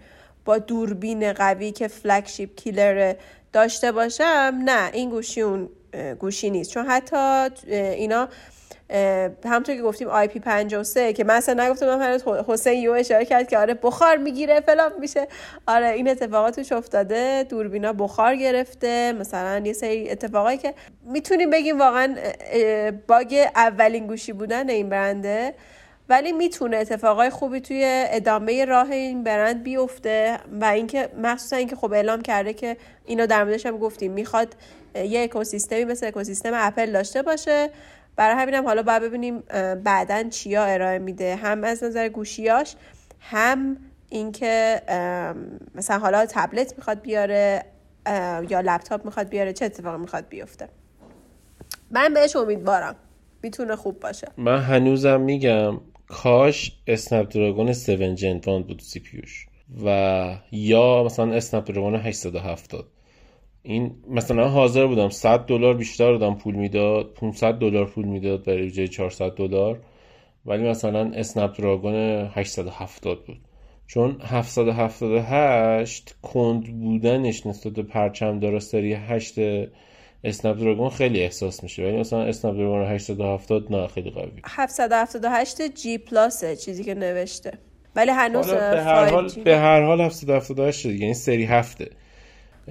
با دوربین قوی که flagship killer داشته باشم نه این گوشی اون گوشی نیست. چون حتی اینا همونطور که گفتیم IP 53 که من اصلا نگفتم من حسین یو اشاره کرد که آره بخار می‌گیره فلان میشه. آره این اتفاقاتش افتاده. دوربینا بخار گرفته. مثلا یه سری اتفاقایی که می‌تونیم بگیم واقعا bug اولین گوشی بودن این برنده. ولی می‌تونه اتفاقای خوبی توی ادامه راه این برند بیفته. و اینکه مخصوصا اینکه خب اعلام کرده که اینو در موردش هم گفتیم می‌خواد یه اکوسیستمی مثل اکوسیستم اپل داشته باشه. برای همینم حالا باید ببینیم بعدا چیا ارائه میده. هم از نظر گوشیاش هم اینکه مثلا حالا تبلت می‌خواد بیاره یا لپتاپ می‌خواد بیاره چه اتفاقی می‌خواد بیفته. من بهش امیدوارم. می‌تونه خوب باشه. من هنوزم میگم کاش اسنپ دراگون 7 جن بود سی پیوش و یا مثلا اسنپ دراگون 870 این مثلا حاضر بودم 100 دلار بیشتر دادم پول می‌داد 500 دلار پول می‌داد برای جای 400 دلار. ولی مثلا اسنپ دراگون 870 بود. چون 778 کند بودنش نسبت به پرچم داره سری 8 اسنپدراگون خیلی احساس میشه. ولی مثلا اسنپدراگون 870 نه خیلی قوی. 778 G Plus ه چیزی که نوشته. ولی هنوز به هر حال به هر حال 778 دیگه. این سری هفته.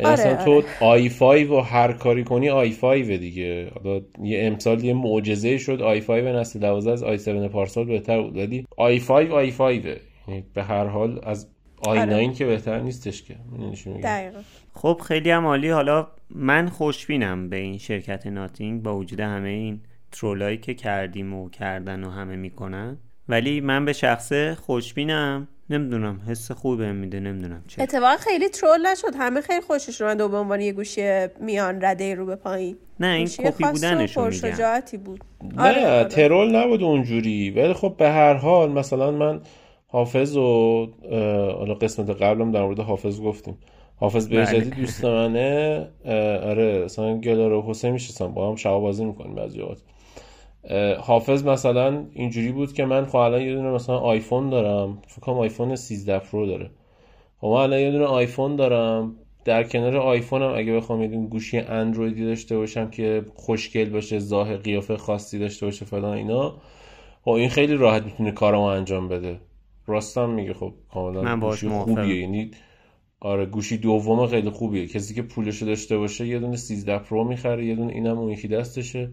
آره، مثلا تو آره. i5 و هر کاری کنی i5 دیگه. حالا یه امسال یه معجزه شد i5 نسل 12 از i7 پارسال بهتر بود. ولی i5 i5 یعنی به هر حال از i آره. 9 که بهتر نیستش که. دقیقا. خب خیلی هم عالی. حالا من خوشبینم به این شرکت ناتینگ با وجود همه این ترولایی که کردیم و کردن و همه می‌کنن. ولی من به شخصه خوشبینم. نمی‌دونم حس خوبی بهم میده نمی‌دونم چه اتفاقا خیلی ترول نشد. همه خیلی خوشش اومد به عنوان یه گوشی میان رده رو به پایین. نه این کپی بودنش بود. نه آره, آره. ترول نبود اونجوری. ولی خب به هر حال مثلا من حافظ و حالا قسمت قبلم در مورد حافظ گفتیم. حافظ بهجتی بله. دوست منه. آره مثلا گلار و حسین میشستم با هم شبا بازی می‌کنیم بعضی وقت حافظ مثلا اینجوری بود که من خب الان یه دونه مثلا آیفون دارم. فکر کنم آیفون 13 Pro داره. خب من الان یه دونه آیفون دارم. در کنار آیفونم اگه بخوام یه دونه گوشی اندرویدی داشته باشم که خوشگل باشه ظاهر قیافه خاصی داشته باشه فلان اینا. خب این خیلی راحت می‌تونه کارمو انجام بده. راستم میگه خب کاملا گوشی خوبیه. یعنی آره گوشی دوم خیلی خوبیه. کسی که پولشو داشته باشه یه دونه 13 Pro می‌خره یه دونه اینم اون یکی دستشه.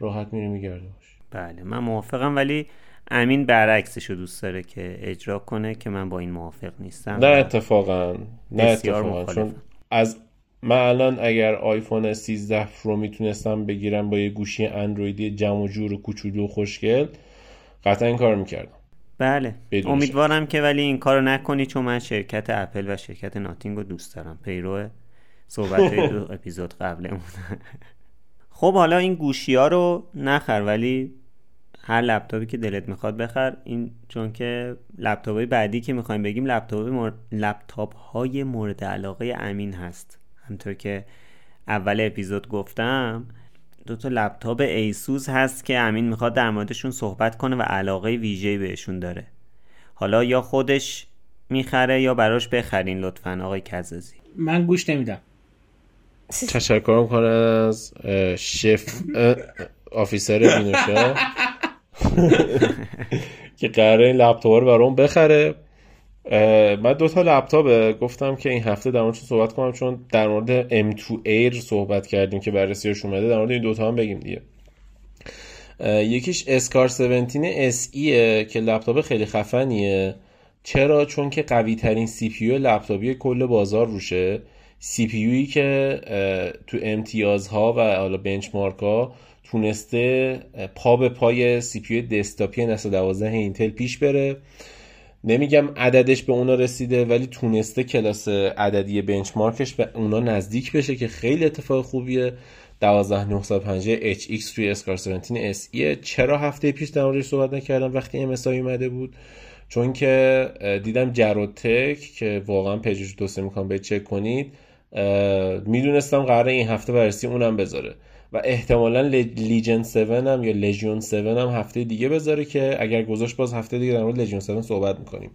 راحت میره میگرده باشه بله من موافقم ولی امین برعکسش رو دوست داره که اجرا کنه که من با این موافق نیستم نه اتفاقا. نه اتفاقا. چون از من الان اگر آیفون 13 Pro می‌تونستم بگیرم با یه گوشی اندرویدی جمع و جور و کوچولو و خوشگل قطعا این کار می‌کردم. بله امیدوارم که ولی این کارو نکنی چون من شرکت اپل و شرکت ناتینگ رو دوست دارم. پیرو صحبت دو اپیزود قبلمون. خب حالا این گوشی ها رو نخر ولی هر لپتاپی که دلت می‌خواد بخر. این چون که لپتاپ های بعدی که می‌خوایم بگیم لپتاپ مور... لپتاپ های مورد علاقه امین هست. همطور که اول اپیزود گفتم دو تا لپتاپ ایسوس هست که امین می‌خواد در موردشون صحبت کنه و علاقه ویژه‌ای بهشون داره. حالا یا خودش می‌خره یا براش بخرین لطفا آقای کزازی. من گوش نمیدم. تشکر می‌کنه از chief officer بینوشا که قراره این لپتاپ رو برام بخره. من دو تا لپتاپ گفتم که این هفته در موردش صحبت کنم چون در مورد M2 Air صحبت کردیم که بررسیش اومده. در مورد این دوتا هم بگیم دیگه. یکیش اسکار 17 SE که لپتاپ خیلی خفنیه. چرا؟ چون که قوی ترین CPU لپتاپی کل بازار روشه. CPU که تو امتیازها و حالا benchmark ها تونسته پا به پای CPU دسکتاپی نسل 12 اینتل پیش بره. نمیگم عددش به اونا رسیده ولی تونسته کلاس عددی benchmark ش به اونا نزدیک بشه که خیلی اتفاق خوبیه. 12950 HX توی اسکار 17 SE چرا هفته پیش در موردش صحبت نکردم؟ وقتی MSI اومده بود. چون که دیدم جروتک که واقعا پیجش دوست می‌کنم به چک کنید. می‌دونستم قرار این هفته بررسی اونم بذاره. و احتمالا لیجن 7 هم یا لژیون 7 هم هفته دیگه بذاره که اگر گذاشت باز هفته دیگه در مورد لژیون 7 صحبت می‌کنیم.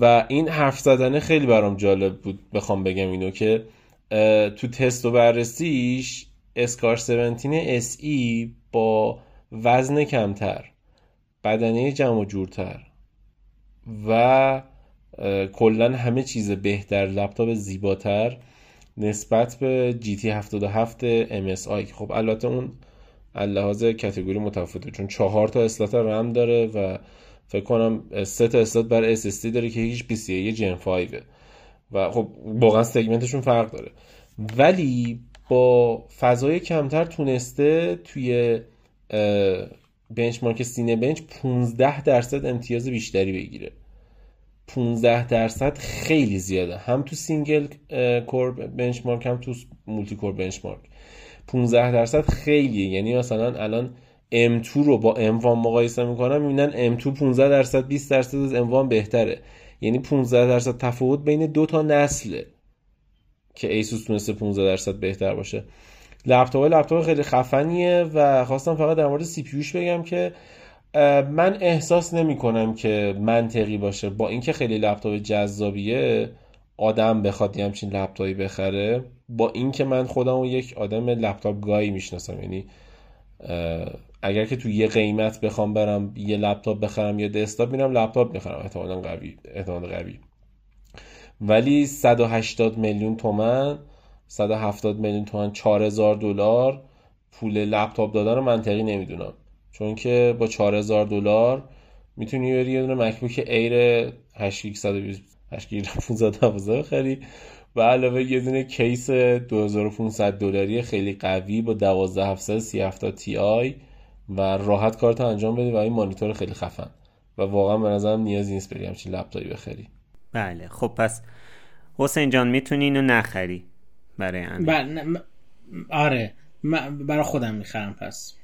و این حرف زدنه خیلی برام جالب بود بخوام بگم اینو که تو تست و بررسیش اسکار 17 SE با وزن کمتر بدنه جمع و جورتر و کلا همه چیز بهتر لپتاپ زیباتر نسبت به GT 77 MSI خب البته اون لحاظ کتگوری متفاوته چون چهار تا اسلات رم داره و فکر کنم سه تا اسلات بر SSD داره که هیچ PCIe جن 5 و خب واقعا segment شون فرق داره. ولی با فضای کمتر تونسته توی benchmark سینبنچ 15 درصد امتیاز بیشتری بگیره. 15 درصد خیلی زیاده. هم تو single core benchmark هم تو multi core benchmark. 15 درصد خیلیه. یعنی مثلا الان M2 رو با M1 مقایسه می‌کنم می‌بینن M2 15 درصد 20 درصد از M1 بهتره. یعنی 15 درصد تفاوت بین دو تا نسله که ایسوس تونسته 15 درصد بهتر باشه. لپتاپ لپتاپ خیلی خفنیه و خواستم فقط در مورد CPU ش بگم که من احساس نمی کنم که منطقی باشه. با اینکه خیلی لپتاپ جذابیه آدم بخواد یه همچین لپتاپی بخره. با اینکه من خودم یک آدم لپتاپ guy ی می‌شناسم یعنی اگر که تو یه قیمت بخوام برم یه لپتاپ بخرم یا دسکتاپ میرم لپتاپ می‌خرم. احتمالاً قوی احتمال قوی. ولی 180 میلیون تومن 170 میلیون تومن 4000 دلار پول لپتاپ دادن رو منطقی نمی‌دونم. چون که با 4000 دلار می‌تونی بری یه دونه مکبوک Air 8120 8512 بخری. و علاوه یه دونه کیس 2500 دلاری خیلی قوی با 12700 3070 Ti و راحت کارت انجام بدی و این مانیتور خیلی خفن. و واقعا به نظرم نیازی نیست بری همچین لپتاپی بخری. بله خب پس حسین جان می‌تونی اینو نخری برای همین؟ بله آره برای خودم می‌خرم پس.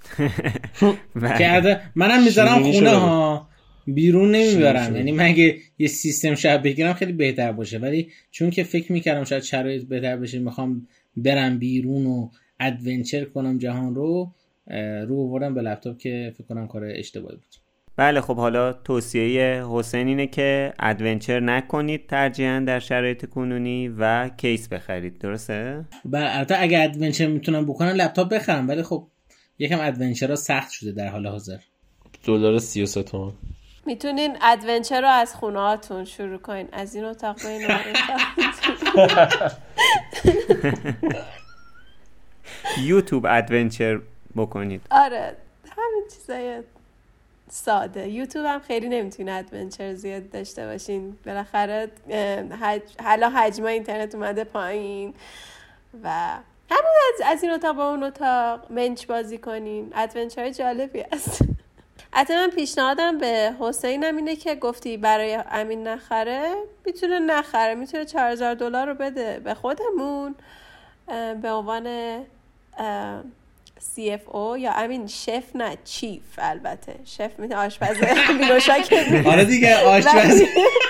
کرده. منم می‌ذارم خونه. ها. بیرون نمی‌برم یعنی مگه یه سیستم شاید بگیرم خیلی بهتر باشه. ولی چون که فکر می‌کردم شاید شرایط بهتر بشه می‌خوام برم بیرون و ادونچر کنم جهان رو رو آوردم به لپتاپ که فکر کنم کار اشتباهی بود. بله خب حالا توصیه حسین اینه که adventure نکنید ترجیحاً در شرایط کنونی و کیس بخرید. درسته؟ بله البته اگه adventure می‌تونم بکنم لپتاپ بخرم. ولی خب یکم adventure سخت شده در حال حاضر. دلار 33 تومن می‌تونین adventure رو از خونه هاتون شروع کنین. از این اتاق به این. یوتیوب adventure بکنید. آره همین چیزای ساده. یوتیوب هم خیلی نمی‌تونه adventure زیاد داشته باشین. بالاخره. حالا حجم اینترنت اومده پایین و همون از, از این اتاق به اون اتاق منچ بازی کنین adventure جالبی هست حتی من پیشنهادم به حسینم اینه که گفتی برای امین نخره می‌تونه نخره می‌تونه 4000 دلار رو بده به خودمون به عنوان اه، CFO یا امین شف نه چیف البته. شف می‌تونه آشپز بینوشاک آره دیگه آشپز.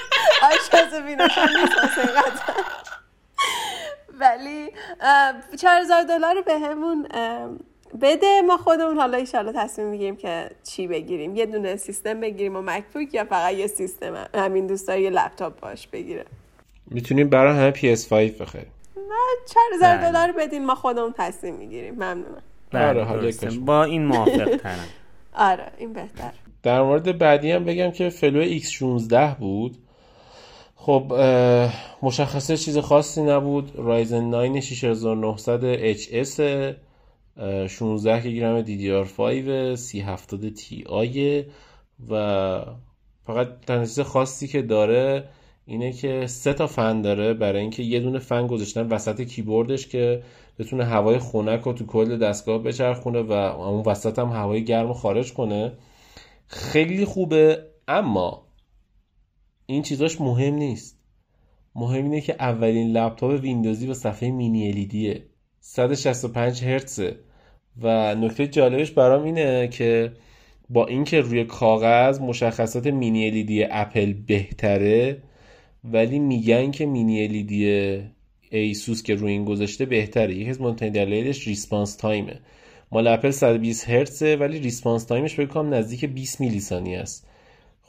آشپز بینوشاک نیست حسین ولی چهار هزار دلار رو به همون بده. ما خودمون حالا ایشالا تصمیم می‌گیریم که چی بگیریم. یه دونه سیستم بگیریم و مکبوک یا فقط یه سیستم همین دوست داره یه لپتاپ باش بگیره. می‌تونیم برای همه PS5 بخریم. چهار هزار بله. دلار بدین ما خودمون تصمیم می‌گیریم. ممنونم. بله آره،. با این موافق ترم آره این بهتر. در مورد بعدی هم بگم که فلو X16 بود. خب مشخصه چیز خاصی نبود. رایزن 9 6900 HS اه، 16 گرم DDR5 3070 Ti و فقط تنها چیز خاصی که داره اینه که سه تا فن داره. برای اینکه یه دونه فن گذاشتن وسط کیبوردش که بتونه هوای خنک رو تو کل دستگاه بچرخونه و اون وسط هم هوای گرم خارج کنه. خیلی خوبه اما این چیزاش مهم نیست. مهم اینه که اولین لپتاپ ویندوزی با صفحه مینی الیدیه 165 هرتزه و نکته جالبش برام اینه که با اینکه روی کاغذ مشخصات mini LED اپل بهتره ولی میگن که mini LED ایسوس که روی این گذاشته بهتره. یکی از مهمترین دلایلش response time ه. مال اپل 120 هرتزه ولی response time ش فکر کنم نزدیک 20 میلی ثانیه است.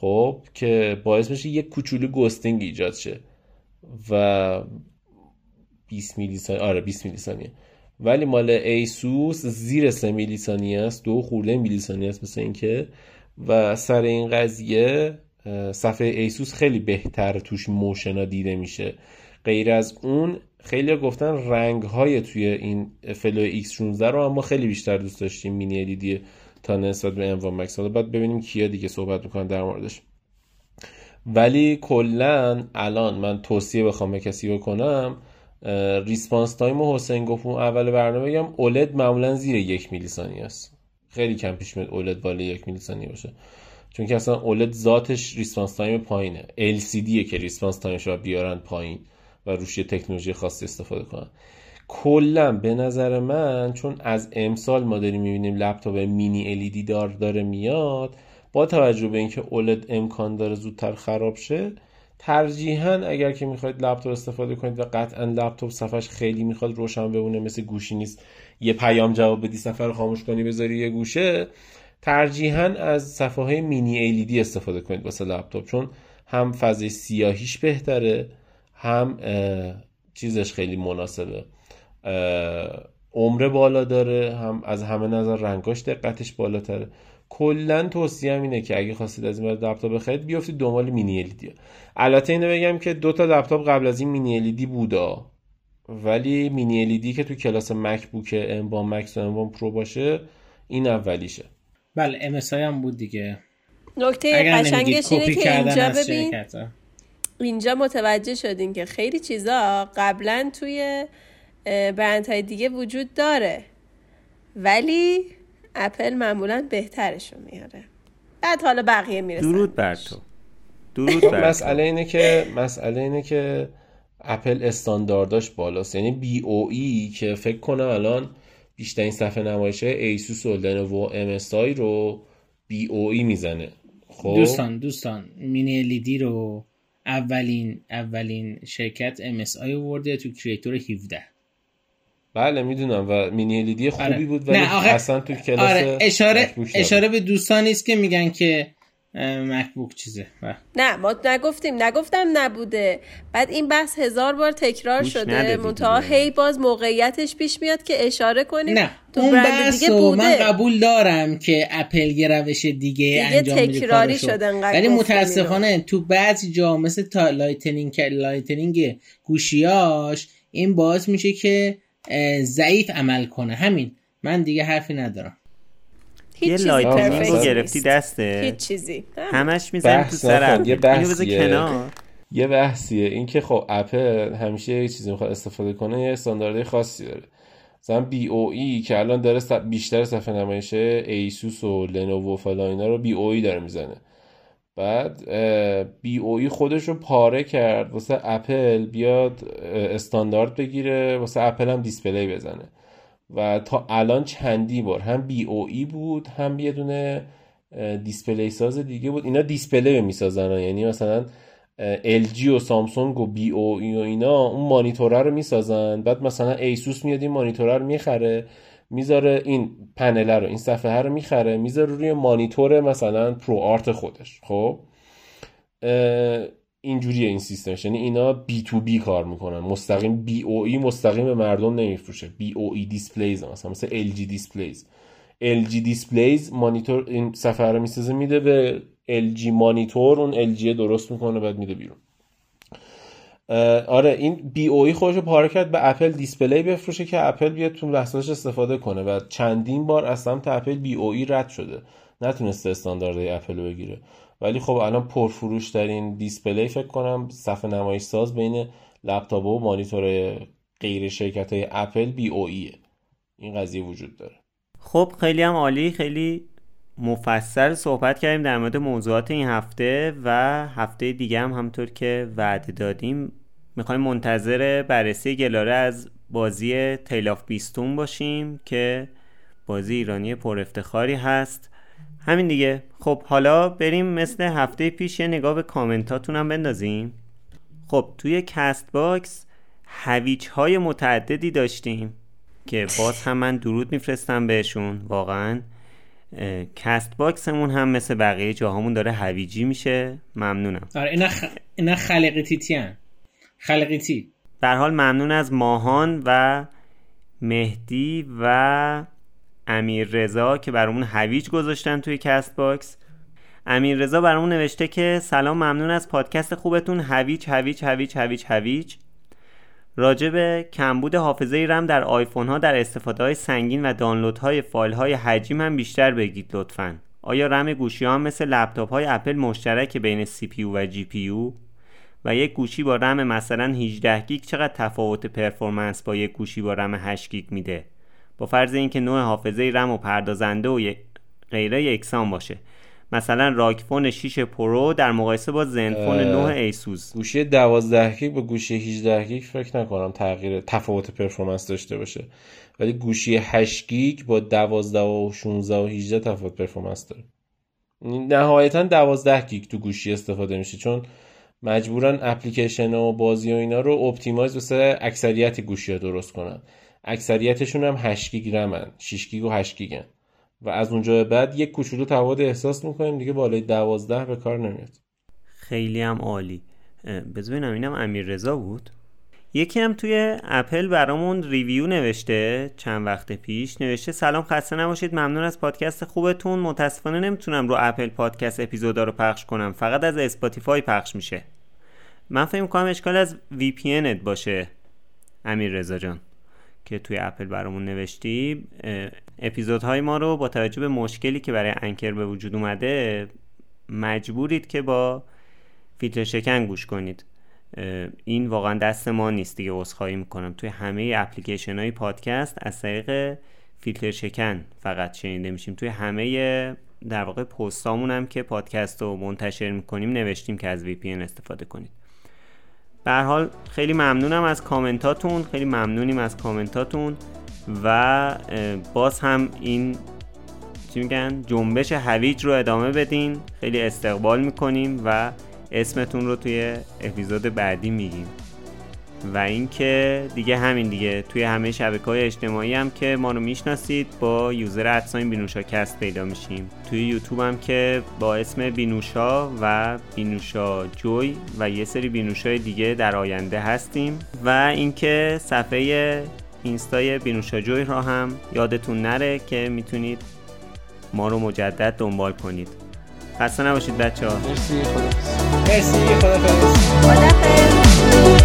خب که باعث میشه یک کوچولو ghosting ایجاد شه و 20 میلی ثانیه آره 20 میلی ثانیه ولی مال ایسوس زیر 3 میلی ثانیه است دو خورده میلی ثانیه است مثل اینکه. و سر این قضیه صفحه ایسوس خیلی بهتر توش motion ا دیده میشه. غیر از اون خیلی گفتن رنگ های توی این Flow X16 رو اما خیلی بیشتر دوست داشتیم mini LED تا نسبت به M1 Max حالا بعد ببینیم کیا دیگه صحبت می‌کنن در موردش. ولی کلا الان من توصیه بخوام به کسی بکنم response time و حسین گفت اول برنامه بگم OLED معمولا زیر یک میلی ثانیه است. خیلی کم پیش میاد OLED بالای یک میلی ثانیه باشه. چون که اصلا OLED ذاتش response time پایینه. LCD که response time ش رو بیارن پایین و روش تکنولوژی خاصی استفاده کنن. کلا به نظر من چون از امسال ما داریم می‌بینیم لپتاپ mini LED دار داره میاد با توجه به اینکه اولد امکان داره زودتر خراب شه ترجیحا اگر که می‌خواید لپتاپ استفاده کنید و قطعا لپتاپ صفحش خیلی می‌خواد روشن بمونه مثل گوشی نیست یه پیام جواب بدی صفحه رو خاموش کنی بذاری یه گوشه ترجیحا از صفحه های مینی LED استفاده کنید واسه لپتاپ چون هم فضای سیاهیش بهتره هم چیزش خیلی مناسبه. عمره بالا داره هم از همه نظر رنگاش دقتش بالاتره. کلا توصیه اینه که اگه خواستید از این لپتاپ بخرید بیافتید دنبال mini LED ی البته اینو بگم که دو تا لپتاپ قبل از این mini LED ی بودا. ولی mini LED ی که تو کلاس MacBook M1 Max و M1 Pro باشه این اولیشه. بله ام هم بود دیگه. نکته قشنگش اینه که اینجا ببین اینجا متوجه شدین که خیلی چیزا قبلا توی برندهای دیگه وجود داره. ولی اپل معمولا بهترشو میاره. بعد حالا بقیه می‌رسن. درود بر تو. درود بر مسئله اینه که مسئله اینه که اپل استاندارداش بالاست. یعنی BOE که فکر کنم الان بیشترین صفحه نمایشه ایسوس و لنوو ام رو BOE می‌زنه. خب؟ دوستان دوستان mini LED ی رو اولین اولین شرکت MSI ورده تو کریتور 17 بله می‌دونم و مینی الیدی خوبی آره. بود ولی اصلا تو کلاس آره. اشاره اشاره به دوستان نیست که میگن که مکبوک چیزه. نه ما نگفتیم نگفتم نبوده. بعد این بحث هزار بار تکرار شده. منتها هی باز موقعیتش پیش میاد که اشاره کنیم. نه تو اون بحث دیگه بوده. من قبول دارم که اپل یه روش دیگه, دیگه انجام تکراری شده ولی متاسفانه تو بعضی جا مثل تا لایتنینگ لایتنینگ گوشیاش این باعث میشه که ضعیف عمل کنه. همین. من دیگه حرفی ندارم. یه لایتنینگ رو گرفتی دسته؟ هیچ چیزی. همش می‌زنی تو سر یه بحثیه. یه بحثیه. این که خب اپل همیشه یه چیزی می‌خواد استفاده کنه یه استانداردهای خاصی داره. مثلا بی او ای که الان داره بیشتر صفحه نمایشه ایسوس و لنوو فلا اینا رو بی او ای داره می‌زنه. بعد BOE خودش رو پاره کرد. واسه اپل بیاد استاندارد بگیره واسه اپل هم display بزنه. و تا الان چندی بار هم BOE بود هم یه دونه display ساز دیگه بود. اینا display می‌سازن. یعنی مثلا LG و سامسونگ و BOE و اینا اون مانیتوره رو می‌سازن. بعد مثلا ایسوس میاد این مانیتوره رو می‌خره. می‌ذاره این پنله رو این صفحه رو می‌خره می‌ذاره روی مانیتور مثلا ProArt خودش خب؟ اینجوریه این سیستمش. یعنی اینا B to B کار می‌کنن. مستقیم BOE مستقیم به مردم نمیفروشه. BOE Displays مثلا مثل LG Displays LG Displays مانیتور این صفحه رو می‌سازه میده به LG مانیتور اون LG درست می‌کنه بعد میده بیرون. آره این BOE خودش پاره کرد به اپل display بفروشه که اپل بیاد تو لپتاپش استفاده کنه و چندین بار از سمت اپل BOE رد شده. نتونسته استاندارد اپل رو بگیره. ولی خب الان پرفروش ترین display فکر کنم صفحه نمایش ساز بین لپتاپ و مانیتور غیر شرکت های اپل BOE این قضیه وجود داره. خب خیلی هم عالی خیلی مفصل صحبت کردیم در مورد موضوعات این هفته و هفته دیگه هم همطور که وعده دادیم. می‌خوایم منتظر بررسی گلاره از بازی Tale of Bistun باشیم که بازی ایرانی پر افتخاری هست. همین دیگه. خب حالا بریم مثل هفته پیش یه نگاه به کامنتاتون هم بندازیم. خب توی Castbox هویچ های متعددی داشتیم که باز هم من درود میفرستم بهشون واقعا. Castbox مون هم مثل بقیه جاهامون داره هویجی میشه. ممنونم. آره اینا, خ... اینا خلقیتی. خلقیتی در حال ممنون از ماهان و مهدی و امیر رضا که برامون هویج گذاشتن توی Castbox. امیر رضا برامون نوشته که سلام ممنون از پادکست خوبتون. هویج هویج هویج هویج هویج. راجع به کمبود حافظه رم در آیفون ها در استفاده های سنگین و دانلود های فایل های حجیم هم بیشتر بگید لطفا. آیا رم گوشی ها مثل لپتاپ های اپل مشترک بین CPU و GPU و یک گوشی با رم مثلا 18 گیگ چقدر تفاوت performance با یک گوشی با رم 8 گیگ میده؟ با فرض اینکه نوع حافظه رم و پردازنده و غیره یکسان باشه. مثلا ROG Phone 6 Pro در مقایسه با Zenfone 9 ایسوس گوشی 12 گیگ با گوشی 18 گیگ فکر نکنم تغییر تفاوت performance داشته باشه. ولی گوشی 8 گیگ با 12 و 16 و 18 تفاوت performance داره. نهایتا 12 گیگ تو گوشی استفاده میشه چون مجبورن اپلیکیشن و بازی و اینا رو optimize واسه اکثریت گوشی ها درست کنن. اکثریتشون هم 8 گیگ رمن 6 گیگ و 8 گیگن و از اونجا بعد یک کوچولو تفاوت احساس می‌کنیم دیگه بالای 12 به کار نمیاد. خیلی هم عالی. بذارینم اینم امیر رضا بود؟ یکی هم توی اپل برامون review نوشته چند وقت پیش نوشته سلام خسته نباشید ممنون از پادکست خوبتون. متاسفانه نمی‌تونم رو Apple Podcast اپیزودا رو پخش کنم فقط از Spotify پخش میشه. من فکر می‌کنم اشکال از وی پی باشه امیر رضا جان. که توی اپل برامون نوشتی اپیزودهای ما رو با توجه به مشکلی که برای انکر به وجود اومده مجبورید که با فیلتر شکن گوش کنید. این واقعا دست ما نیست دیگه عذرخواهی می‌کنم. توی همه اپلیکیشن های پادکست از طریق فیلتر شکن فقط شنیده میشیم. توی همه در واقع پستامون هم که پادکست رو منتشر می‌کنیم نوشتیم که از VPN استفاده کنید. به حال خیلی ممنونم از کامنتاتون خیلی ممنونیم از کامنتاتون و باز هم این چی میگن جنبش هویج رو ادامه بدین. خیلی استقبال می‌کنیم و اسمتون رو توی اپیزود بعدی میگیم. و اینکه دیگه همین دیگه توی همه شبکه های اجتماعی هم که ما رو می‌شناسید با یوزر اتساین بینوشا کست پیدا میشیم. توی یوتیوب هم که با اسم بینوشا و بینوشا جوی و یه سری بینوشای دیگه در آینده هستیم. و اینکه صفحه اینستای بینوشا جوی را هم یادتون نره که می‌تونید ما رو مجدد دنبال کنید. خسته نباشید بچه ها مرسی خدا مرسی خدا خدافظ